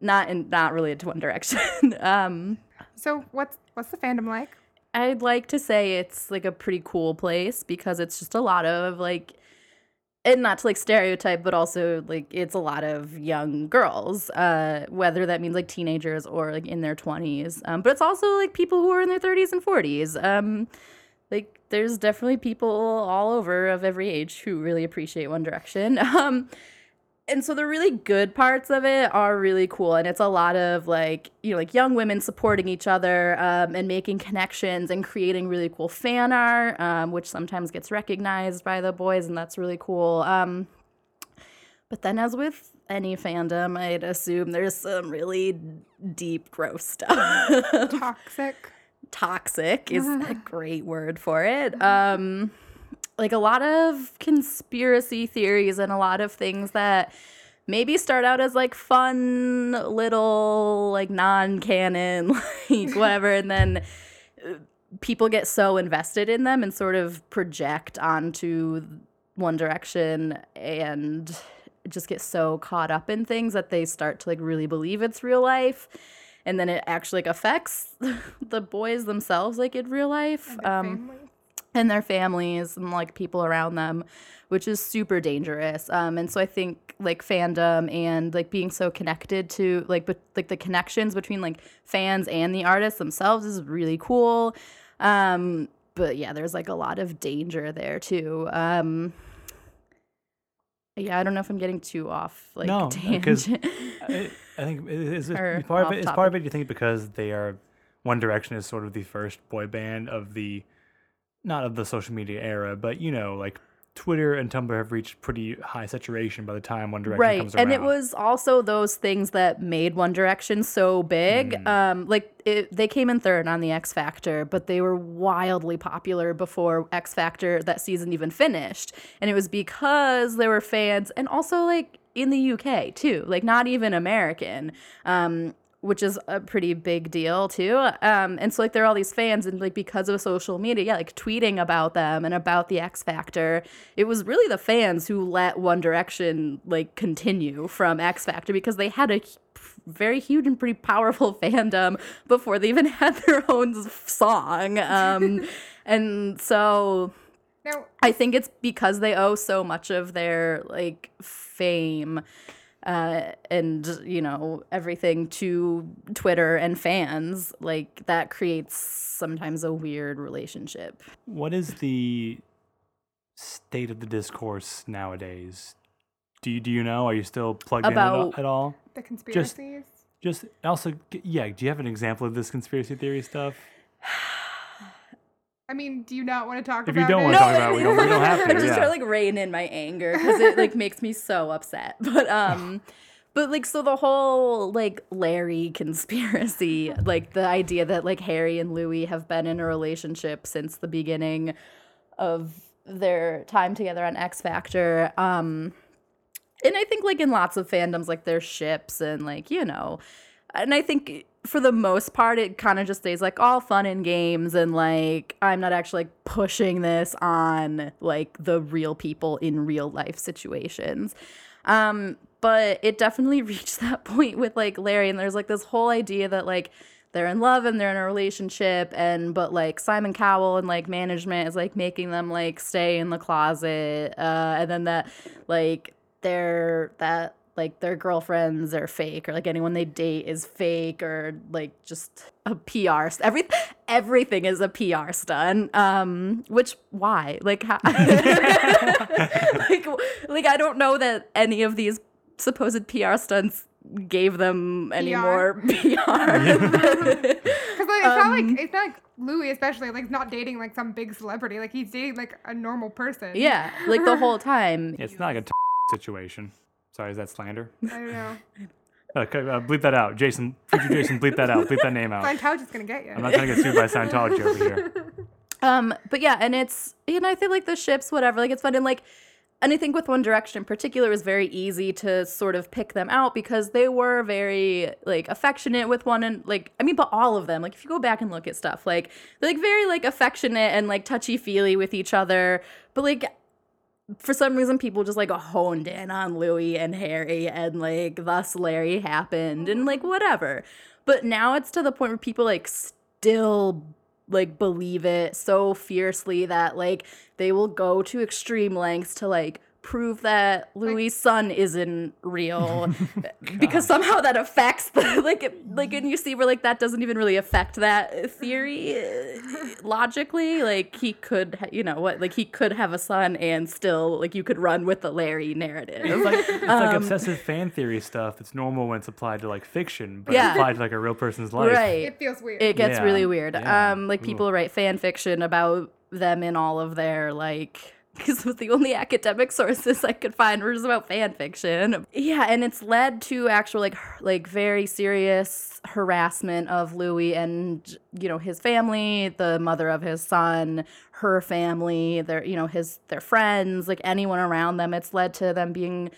not in not related to one direction. Um So what's what's the fandom like? I'd like to say it's like a pretty cool place because it's just a lot of like and not to like stereotype but also like it's a lot of young girls uh whether that means like teenagers or like in their 20s um but it's also like people who are in their 30s and 40s um like there's definitely people all over of every age who really appreciate one direction. Um and so the really good parts of it are really cool and it's a lot of like you know like young women supporting each other um, and making connections and creating really cool fan art um, which sometimes gets recognized by the boys and that's really cool um, but then as with any fandom i'd assume there's some really deep gross stuff Toxic. toxic is a great word for it. Um, like a lot of conspiracy theories and a lot of things that maybe start out as like fun little like non-canon like whatever and then uh, people get so invested in them and sort of project onto one direction and just get so caught up in things that they start to like really believe it's real life and then it actually like affects the boys themselves like in real life um. And their families and like people around them which is super dangerous um and so i think like fandom and like being so connected to like but like the connections between like fans and the artists themselves is really cool um but yeah there's like a lot of danger there too um yeah i don't know if i'm getting too off like No, because tangent I, I think is it part of it. Is part of it. You think because they are One Direction is sort of the first boy band of the, not of the social media era, but you know, like Twitter and Tumblr have reached pretty high saturation by the time One Direction right comes around. and it was also those things that made one direction so big Mm. um like it, they came in third on the x factor but they were wildly popular before x factor that season even finished and it was because there were fans and also like in the uk too like not even american um which is a pretty big deal too. Um, and so like there are all these fans, and like because of social media, yeah, like tweeting about them and about the X Factor, it was really the fans who let One Direction like continue from X Factor because they had a very huge and pretty powerful fandom before they even had their own song. Um, and so I think it's because they owe so much of their like fame uh, and you know everything to Twitter and fans. Like that creates sometimes a weird relationship. What is the state of the discourse nowadays? Do you do you know? Are you still plugged in About- at, at all? the conspiracies. Just also, yeah. Do you have an example of this conspiracy theory stuff? I mean, do you not want to talk If you about don't it? wanna talk about it, we don't- we don't have to, I'm just yeah. trying to like rein in my anger because it like makes me so upset. But um, but like so the whole like Larry conspiracy, like the idea that like Harry and Louis have been in a relationship since the beginning of their time together on X Factor. Um, and I think like in lots of fandoms, like there's ships and like you know, and I think for the most part, it kind of just stays like all fun and games, and like I'm not actually like pushing this on like the real people in real life situations. Um, but it definitely reached that point with like Larry, and there's like this whole idea that like they're in love and they're in a relationship and but like Simon Cowell and like management is like making them like stay in the closet uh and then that like they're that like their girlfriends are fake or like anyone they date is fake or like just a PR st- every everything is a PR stunt um which why like how like like I don't know that any of these supposed PR stunts gave them any PR. more PR Because like, it's not Um, like it's not like Louis, especially like not dating like some big celebrity. Like he's dating like a normal person. yeah like the whole time It's not like a t- situation. Sorry, is that slander? I don't know. Okay, uh, bleep that out. Jason, future Jason, bleep that out. Bleep that name out. Scientology's gonna get you. I'm not trying to get sued by Scientology over here. Um, but yeah, and it's you know I think like the ships, whatever, like it's fun and like and I think with One Direction in particular, it was very easy to sort of pick them out because they were very like affectionate with one and like I mean, but all of them, like if you go back and look at stuff, like they're like very like affectionate and like touchy feely with each other, but like for some reason people just like honed in on Louis and Harry and like thus Larry happened and like whatever. But now it's to the point where people like still like believe it so fiercely that like they will go to extreme lengths to like prove that Louis' son isn't real because somehow that affects the like it- like and you see where like that doesn't even really affect that theory uh, logically like he could ha- you know what like he could have a son and still like you could run with the Larry narrative It's like, it's like Um, obsessive fan theory stuff that's normal when it's applied to like fiction, but Yeah. applied to like a real person's life. right it feels weird. it gets Yeah, really weird. yeah. Um, like Ooh. people write fan fiction about them in all of their like. Because the only academic sources I could find were just about fan fiction. Yeah, and it's led to actual like like very serious harassment of Louis and you know his family, the mother of his son, her family, their you know his their friends, like anyone around them. It's led to them being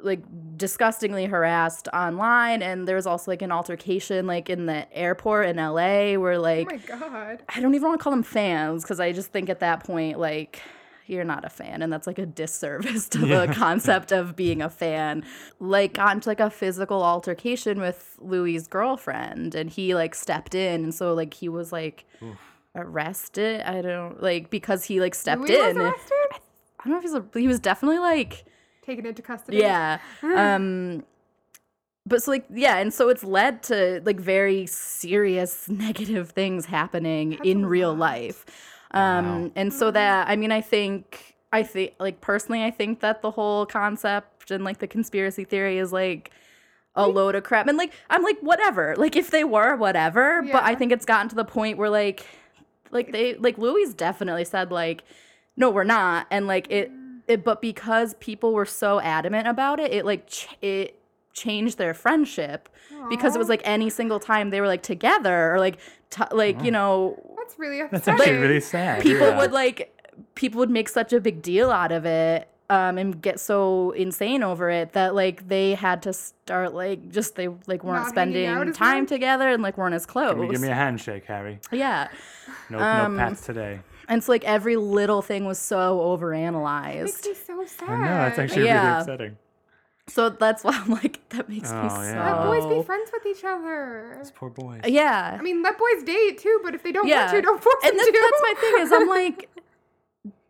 like disgustingly harassed online and there was also like an altercation like in the airport in LA where like oh my god. I don't even want to call them fans because I just think at that point like you're not a fan and that's like a disservice to Yeah. the concept of being a fan like got into like a physical altercation with Louis' girlfriend and he like stepped in and so like he was like arrested I don't like because he like stepped Louis was in I arrested? don't know if he's a, he was definitely like Taken into custody. yeah. Um but so like yeah, and so it's led to like very serious negative things happening That's in real lot. life. Um Wow. and so that I mean I think I think like personally I think that the whole concept and like the conspiracy theory is like a load of crap. And like I'm like whatever. Like if they were whatever, but I think it's gotten to the point where like like they like Louis definitely said like no we're not and like it it but because people were so adamant about it it like ch- it changed their friendship because it was like any single time they were like together or like t- like you know That's really upsetting. That's upsetting. actually really sad. people yeah. would like people would make such a big deal out of it um and get so insane over it that like they had to start like just they like weren't Not spending time much? together and like weren't as close Give me, give me a handshake, Harry. yeah No, Um, no pats today. and so like every little thing was so It overanalyzed makes me so sad. I know, it's actually Yeah. really upsetting. So that's why i'm like that makes me Oh, so yeah. Let boys be friends with each other. Those poor boys. yeah I mean, let boys date too, but if they don't Yeah. want to, don't force and them that, to. that's my thing is i'm like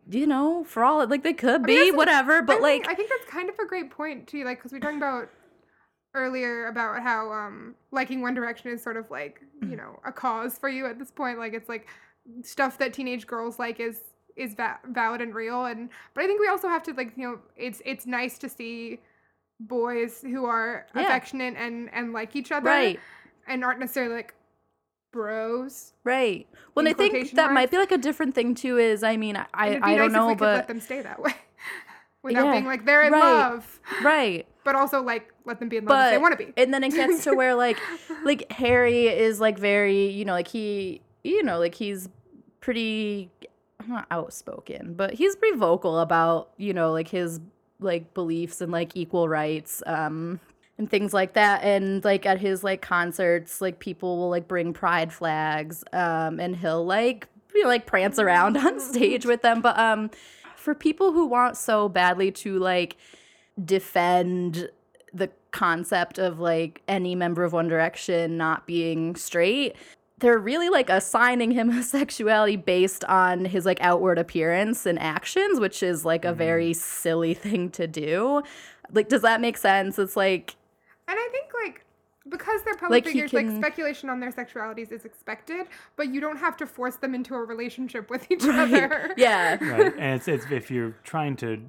you know for all like they could mean, be that's- whatever I but think- like I think that's kind of a great point too, like because we were talking about earlier about how um liking One Direction is sort of like Mm. you know a cause for you at this point. Like it's like stuff that teenage girls like is is va- valid and real, and but I think we also have to like you know it's it's nice to see boys who are Yeah. affectionate and and like each other right and aren't necessarily like bros. Right. Well, I think that might be like a different thing too. Is I mean, I it'd I don't nice know, could let them stay that way. Without Yeah, being like they're in right. love, right. but also like let them be in love if But they want to be. and then it gets to where like like Harry is like very you know like he you know like he's pretty not outspoken, but he's pretty vocal about you know like his like beliefs and like equal rights. Um, and things like that and like at his like concerts like people will like bring pride flags um and he'll like you know, like prance around on stage with them but um for people who want so badly to like defend the concept of like any member of One Direction not being straight they're really like assigning him a sexuality based on his like outward appearance and actions which is like a very mm. silly thing to do. Like does that make sense? It's like And I think like because they're public Like, figures, can- like speculation on their sexualities is expected, but you don't have to force them into a relationship with each Right. other. yeah. Right. And it's, it's if you're trying to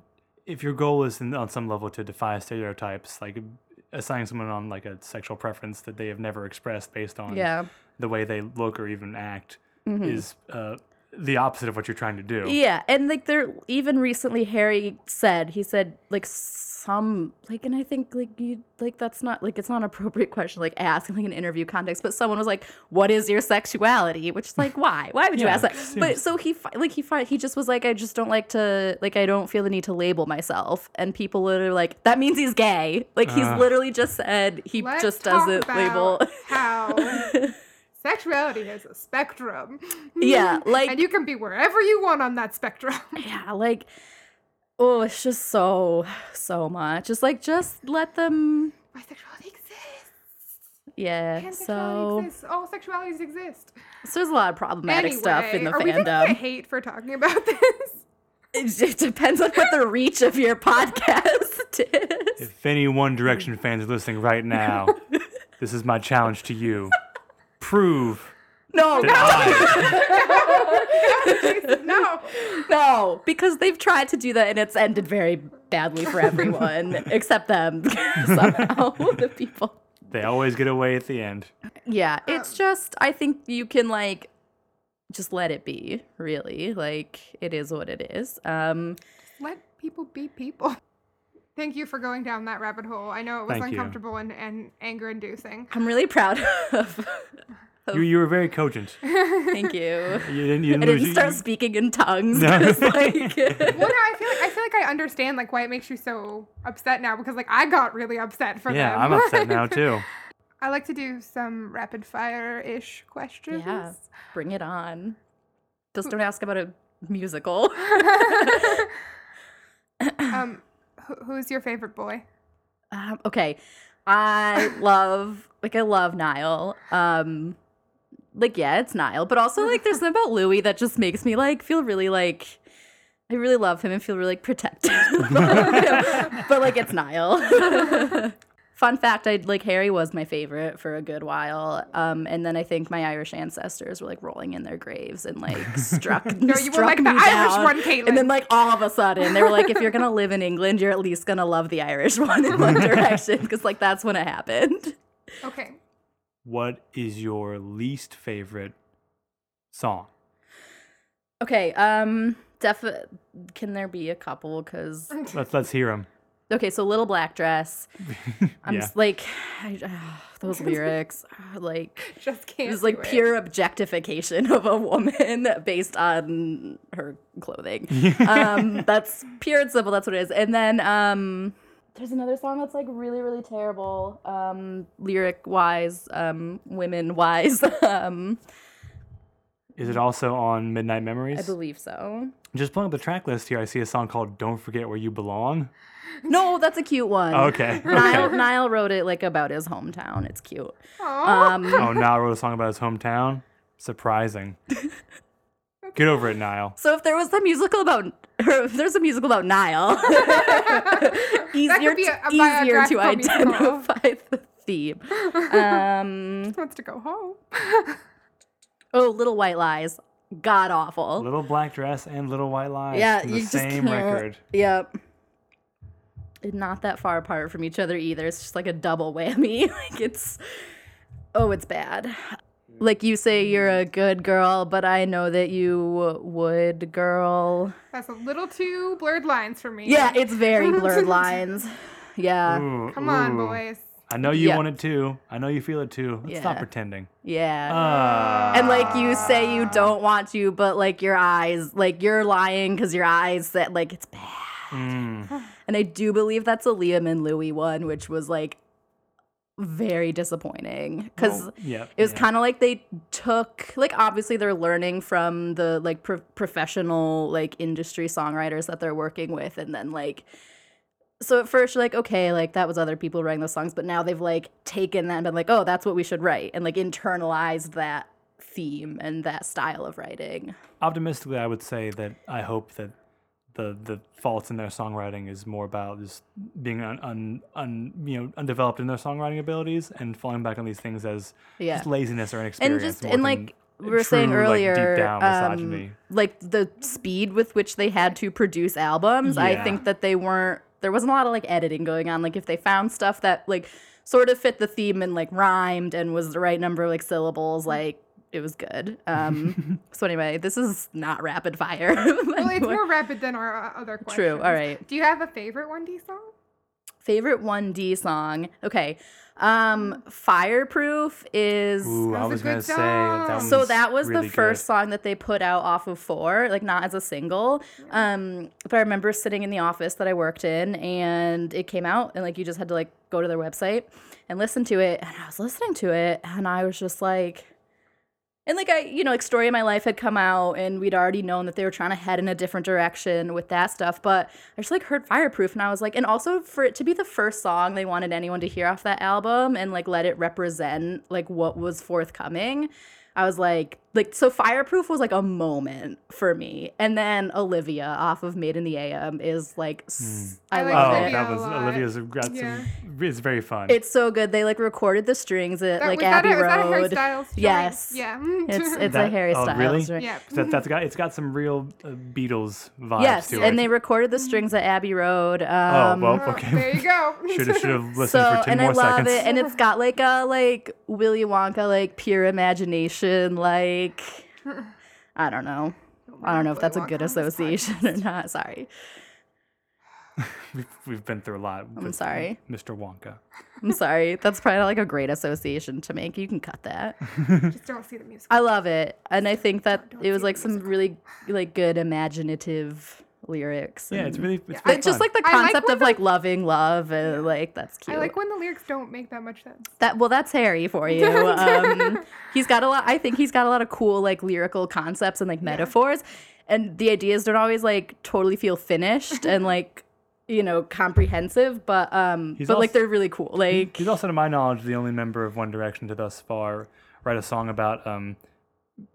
if your goal is in, on some level to defy stereotypes like assigning someone on like a sexual preference that they have never expressed based on yeah. the way they look or even act is uh, the opposite of what you're trying to do. Yeah, and like there even recently Harry said he said like some like and I think like you like that's not like it's not an appropriate question like ask in like an interview context, but someone was like, "What is your sexuality?" Which is like, why? Why would you Yeah, ask that? But so he fi- like he fi- he just was like, I just don't like to like I don't feel the need to label myself, and people literally like that means he's gay. Like he's Ugh. literally just said he just doesn't label. how sexuality is a spectrum. Yeah, like- and you can be wherever you want on that spectrum. yeah, like oh, it's just so so much. It's like just let them Bisexuality exists. yeah. Pansexuality So, exists. All sexualities exist. so there's a lot of problematic stuff in the are we gonna get hate for talking about this? It, it depends on what the reach of your podcast is. if any one direction fans are listening right now this is my challenge to you prove No, that I, no. no, because they've tried to do that and it's ended very badly for everyone except them somehow. the people. they always get away at the end Yeah, it's just I think you can like just let it be, really. Like it is what it is. Um Let people be people. Thank you for going down that rabbit hole. I know it was Thank you. uncomfortable and, and anger inducing. I'm really proud of you, you were very cogent Thank you. you didn't, you I didn't, didn't lose- start you- speaking in tongues. No. 'cause, like, well, no, I feel like I feel like I understand like why it makes you so upset now because like I got really upset for yeah them. i'm upset now too I like to do some rapid fire ish questions. yeah, bring it on. Just don't ask about a musical. um, who, who's your favorite boy? Um, okay, I love like I love Niall. Um, like yeah, it's Niall, but also like there's something about Louis that just makes me like feel really like I really love him and feel really like protective. but like it's Niall. Fun fact: I like Harry was my favorite for a good while, um, and then I think my Irish ancestors were like rolling in their graves and like struck. No, you were struck like the me Irish one, Caitlin. And then like all of a sudden they were like, if you're gonna live in England, you're at least gonna love the Irish one in One Direction because like that's when it happened. okay, what is your least favorite song Okay, um, def. Can there be a couple? Because let's let's hear them okay, so Little Black Dress. I'm Yeah. just like I, those lyrics, are, like just can't. it was like do it. pure objectification of a woman based on her clothing. um, that's pure and simple. That's what it is. And then um, there's another song that's like really, really terrible, um, lyric wise, um, women wise. um, Is it also on Midnight Memories? I believe so. Just pulling up the track list here, I see a song called "Don't Forget Where You Belong." No, that's a cute one. Okay. Niall, okay. Niall wrote it like about his hometown. It's cute. Aw. Um, Oh, Niall wrote a song about his hometown. Surprising. Get over it, Niall. so if there was a musical about, or if there's a musical about Niall, easier, be to, a- a easier to biographical musical. identify the theme. Um, wants to go home. oh, Little White Lies, god awful. Little Black Dress and Little White Lies. yeah, the you just same can't- record. Yep. Not that far apart from each other either. It's just like a double whammy. like it's, oh, it's bad. Like you say, you're a good girl, but I know that you would, girl. That's a little too blurred lines for me. Yeah, it's very blurred lines. Yeah, Ooh, Come on, boys. I know you Yeah. want it too. I know you feel it too. Let's stop pretending. yeah. Ah. and like you say you don't want to, but like your eyes, like you're lying because your eyes said like it's bad. Mm. And I do believe that's a Liam and Louis one, which was like very disappointing because Well, yeah, it was yeah. kind of like they took like obviously they're learning from the like pro- professional like industry songwriters that they're working with and then like so at first you're like okay like that was other people writing those songs but now they've like taken that and been like oh that's what we should write and like internalized that theme and that style of writing optimistically, I would say that I hope that the the faults in their songwriting is more about just being un, un, un you know undeveloped in their songwriting abilities and falling back on these things as yeah. just laziness or and inexperience. just and like we were saying true, like, deep earlier down um, like the speed with which they had to produce albums i think that they weren't there wasn't a lot of like editing going on. Like if they found stuff that like sort of fit the theme and like rhymed and was the right number of like syllables like it was good um so anyway this is not rapid fire well, it's more rapid than our uh, other questions. True, all right. Do you have a favorite 1D song? favorite 1d song okay um fireproof is Ooh, I That was a was gonna good say that song. so that was really the first good. song that they put out off of four like not as a single um but i remember sitting in the office that i worked in and it came out and like you just had to like go to their website and listen to it and i was listening to it and i was just like and like I, you know, like Story of My Life had come out, and we'd already known that they were trying to head in a different direction with that stuff. But I just like heard Fireproof, and I was like, and also for it to be the first song they wanted anyone to hear off that album, and like let it represent like what was forthcoming. I was like, like so Fireproof was like a moment for me, and then Olivia off of Made in the AM is like, s- I, I like love Oh, it. That was lot. Olivia's got Yeah. some. It's very fun. It's so good. They like recorded the strings at That, like was Abbey that a, was that a Harry Road. Styles? Yes. Yeah. It's it's a That- Harry oh, really? joint. yeah. that, that's got it's got some real uh, Beatles vibes Yes, to and they recorded the strings at Abbey Road. oh Um, well, Oh, okay. There you go. Should have should have listened so for two and more I love seconds. it, and it's got like a like Willy Wonka like pure imagination. Like I don't know, I don't know if that's a good association or not. Sorry, we've, we've been through a lot. I'm sorry. Mr. Wonka. I'm sorry. That's probably like a great association to make. You can cut that. Just don't see the music. I love it, and I think that Don't it was like some really like good imaginative lyrics. Yeah, it's and- really it's, It's just like the I like concept of the- like loving love, and like that's cute. I like when the lyrics don't make that much sense. That well, that's Harry for you. Um, he's got a lot. I think he's got a lot of cool like lyrical concepts and like metaphors, and the ideas don't always like totally feel finished and like you know comprehensive, but um, He's but like they're really cool. Like He's also, to my knowledge, the only member of One Direction to thus far write a song about um,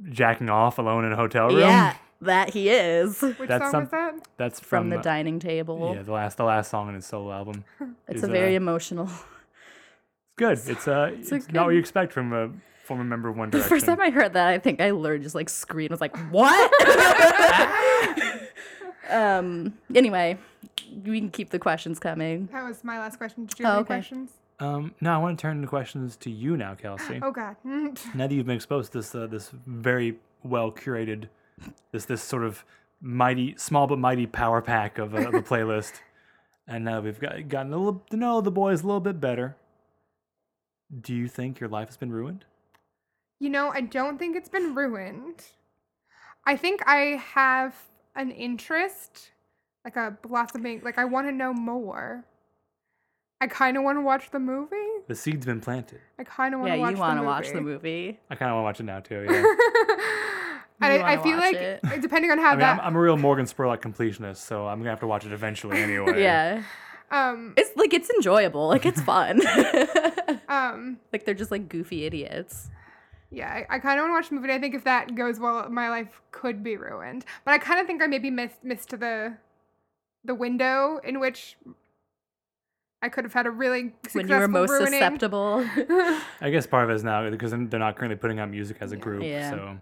jacking off alone in a hotel room. yeah, that he is Which That's song some- was that? That's from from, the uh, dining table. Yeah, the last the last song on his solo album. it's is, a very uh, emotional. It's good. It's uh, it's, a not what you expect from a former member of One Direction. The first time I heard that, I think I literally just like screamed. I was like, "What?" um. Anyway, we can keep the questions coming. That was my last question. Did you have Oh, any okay. questions? um, now I want to turn the questions to you now, Kelsey. Oh God. now that you've been exposed to this uh, this very well curated, this this sort of mighty small but mighty power pack of a, of a playlist, and now we've got gotten a little to know the boys a little bit better. Do you think your life has been ruined? You know, I don't think it's been ruined. I think I have an interest, like a blossoming, like I want to know more. I kind of want to watch the movie. The seed's been planted. I kind of want Yeah, watch you want want to watch the movie. I kind of want to watch it now too. Yeah. and I, I feel like it. depending on how I mean, that I'm, I'm a real Morgan Spurlock completionist, so I'm gonna have to watch it eventually anyway. Yeah, um it's like it's enjoyable. Like it's fun. um like they're just like goofy idiots. yeah, I, I kind of want to watch the movie. I think if that goes well, my life could be ruined. But I kind of think I maybe missed missed the the window in which I could have had a really successful When you were most ruining. susceptible. I guess part of it is now because they're not currently putting out music as a group. Yeah. So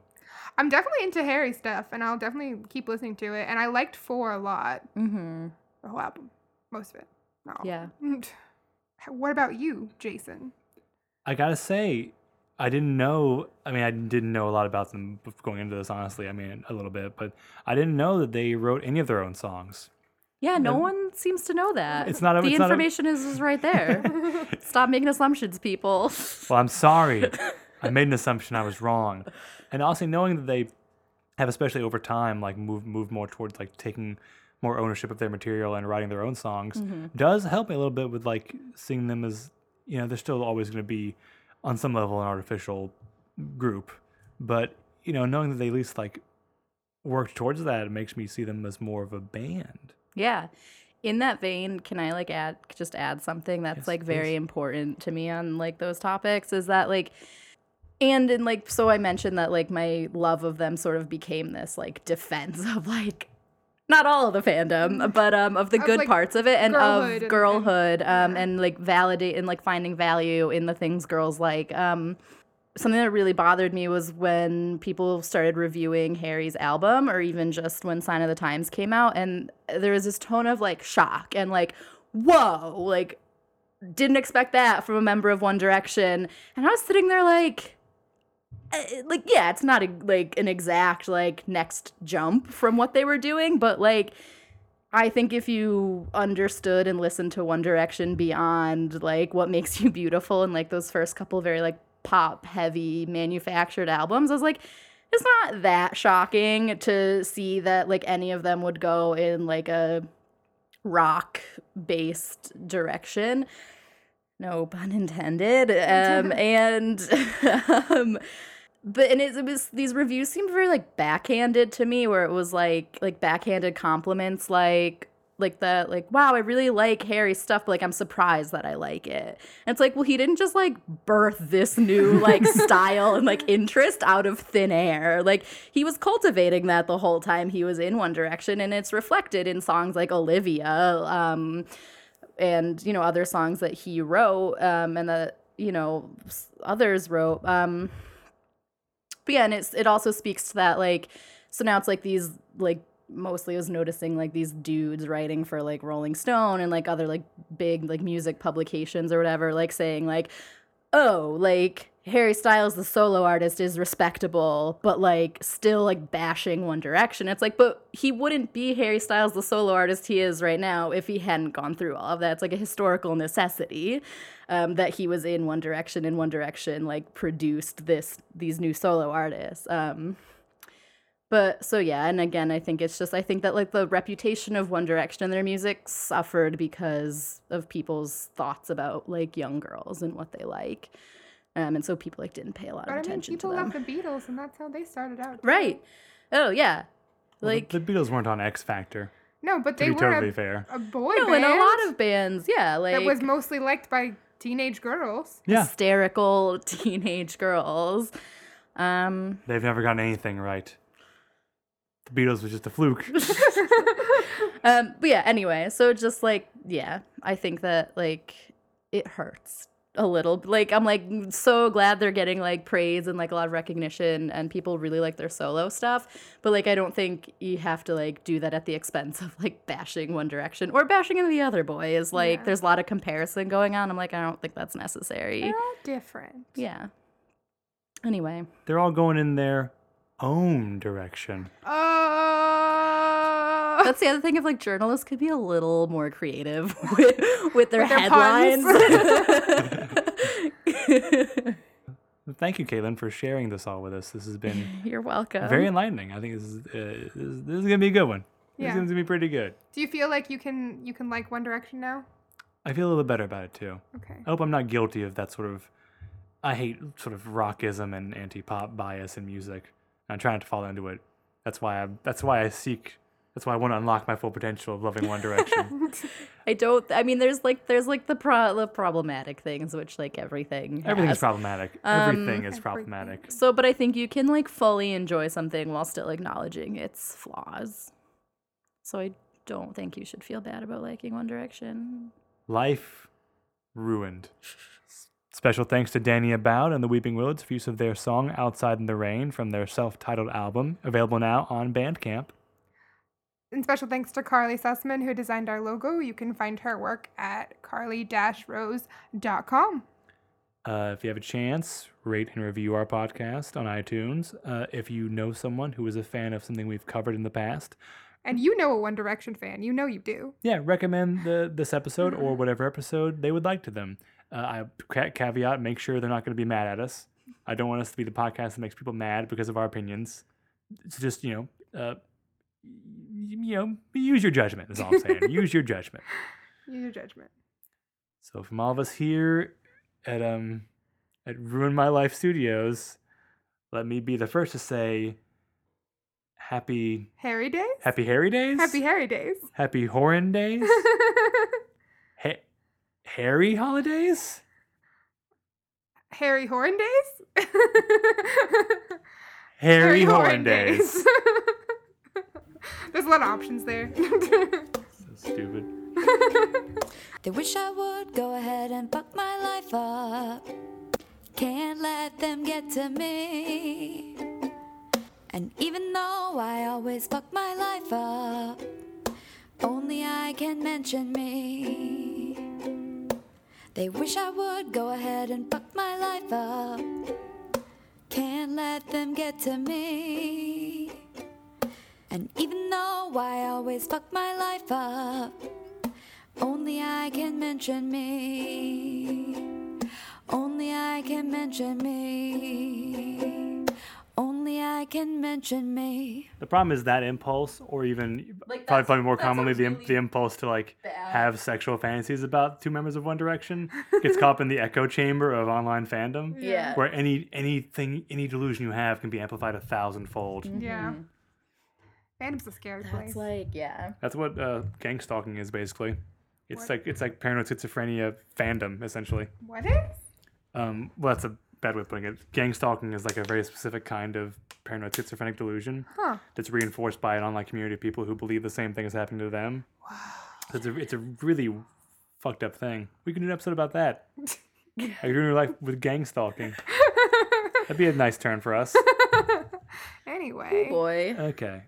I'm definitely into Harry stuff, and I'll definitely keep listening to it. And I liked Four a lot, mm-hmm. the whole album, most of it. Not all. Yeah. What about you, Jason? I gotta say, I didn't know. I mean, I didn't know a lot about them going into this. Honestly, I mean, a little bit, but I didn't know that they wrote any of their own songs. Yeah, no And- one seems to know that. It's not a- the it's not a- information is, is right there. Stop making assumptions, people. Well, I'm sorry. I made an assumption. I was wrong. And also knowing that they have, especially over time, like moved moved more towards like taking more ownership of their material and writing their own songs, Mm-hmm. does help me a little bit with like seeing them as you know, they're still always going to be on some level an artificial group. But, you know, knowing that they at least like worked towards that, it makes me see them as more of a band. Yeah. In that vein, can I like add just add something that's Yes, like very please. important to me on like those topics is that like and in like so I mentioned that like my love of them sort of became this like defense of like not all of the fandom, but um of the Of, good like, parts of it and girlhood of and- and- girlhood um yeah. and like validate and like finding value in the things girls like. Um something that really bothered me was when people started reviewing Harry's album or even just when Sign of the Times came out and there was this tone of like shock and like whoa like didn't expect that from a member of One Direction and I was sitting there like like yeah it's not a, like an exact like next jump from what they were doing but like I think if you understood and listened to One Direction beyond like what makes you beautiful and like those first couple very like pop heavy manufactured albums, I was like, it's not that shocking to see that like any of them would go in like a rock based direction. No pun intended. Um, and um, but and it, it was these reviews seemed very like backhanded to me where it was like like backhanded compliments like like the like wow i really like harry's stuff but like i'm surprised that i like it. And it's like well he didn't just like birth this new like style and like interest out of thin air. Like he was cultivating that the whole time he was in one direction and it's reflected in songs like olivia um and you know other songs that he wrote um and that you know others wrote um but yeah and it's it also speaks to that like so now it's like these like mostly I was noticing like these dudes writing for like Rolling Stone and like other like big like music publications or whatever like saying like oh like Harry Styles the solo artist is respectable but like still like bashing One Direction. It's like but he wouldn't be Harry Styles the solo artist he is right now if he hadn't gone through all of that. It's like a historical necessity um, that he was in One Direction and One Direction like produced this these new solo artists um but so yeah, and again, I think it's just I think that like the reputation of One Direction and their music suffered because of people's thoughts about like young girls and what they like, um, and so people like didn't pay a lot of people. But of I mean, attention to people them. love the Beatles, and that's how they started out. too. Right? Oh yeah, Well, the- like the, Beatles weren't on X Factor. No, but To they be were totally a, fair. a boy no, band in a lot of bands, yeah, like that was mostly liked by teenage girls. Yeah, hysterical teenage girls. Um, they've never gotten anything right. The Beatles was just a fluke. um, but yeah, anyway, so just like, yeah, I think that like it hurts a little. Like, I'm like so glad they're getting like praise and like a lot of recognition and people really like their solo stuff. But like, I don't think you have to like do that at the expense of like bashing One Direction or bashing in the other boys. Like, Yeah. there's a lot of comparison going on. I'm like, I don't think that's necessary. They're all different. Yeah. Anyway, They're all going in their own direction. Oh. that's the other thing of like journalists could be a little more creative with, with their With their headlines. Thank you, Caitlin, for sharing this all with us. This has been You're welcome. very enlightening. I think this is uh, this, is- this is gonna be a good one. This Yeah. is gonna be pretty good. Do you feel like you can you can like One Direction now? I feel a little better about it too. Okay. I hope I'm not guilty of that sort of. I hate sort of rockism and anti-pop bias in music. I'm trying to fall into it. That's why I. That's why I seek. That's why I want to unlock my full potential of loving One Direction. I don't. I mean, there's like there's like the pro the problematic things, which like everything. Everything's has. problematic. Um, Everything is Everything. problematic. So, but I think you can like fully enjoy something while still acknowledging its flaws. So I don't think you should feel bad about liking One Direction. Life ruined. Special thanks to Danny Aboud and the Weeping Willows for use of their song Outside in the Rain from their self titled album, available now on Bandcamp. And special thanks to Carly Sussman, who designed our logo. You can find her work at carly-rose.com. Uh, if you have a chance, rate and review our podcast on iTunes. Uh, if you know someone who is a fan of something we've covered in the past, And you know a One Direction fan. You know you do. yeah, recommend the this episode or whatever episode they would like to them. Uh, I caveat: make sure they're not going to be mad at us. I don't want us to be the podcast that makes people mad because of our opinions. It's just you know, uh, you know, use your judgment. Is all I'm saying. use your judgment. Use your judgment. So from all of us here at um at Ruin My Life Studios, let me be the first to say happy Harry days? happy Harry days. Happy Harry days. happy Horan days. ha- Harry holidays. Harry Horn days? Harry, Horn, days. There's a lot of options there. So stupid. They wish I would go ahead and fuck my life up. Can't let them get to me. And even though I always fuck my life up, only I can mention me. They wish I would go ahead and fuck my life up. Can't let them get to me. And even though I always fuck my life up, only I can mention me. Only I can mention me. Only I can mention me. The problem is that impulse, or even Like, probably, probably more commonly sounds the, really the impulse to like bad. have sexual fantasies about two members of One Direction gets caught up in the echo chamber of online fandom, Yeah. where any anything any delusion you have can be amplified a thousandfold. yeah. Fandom's a scary place. That's like, yeah. That's what uh, gang stalking is basically. It's like it's like paranoid schizophrenia fandom essentially. what is? Um, well, that's a bad way of putting it. Gang stalking is like a very specific kind of paranoid schizophrenic delusion Huh. that's reinforced by an online community of people who believe the same thing is happening to them. Wow. So it's a it's a really fucked up thing. We can do an episode about that. like doing your life with gang stalking. That'd be a nice turn for us. Anyway. Boy. Okay.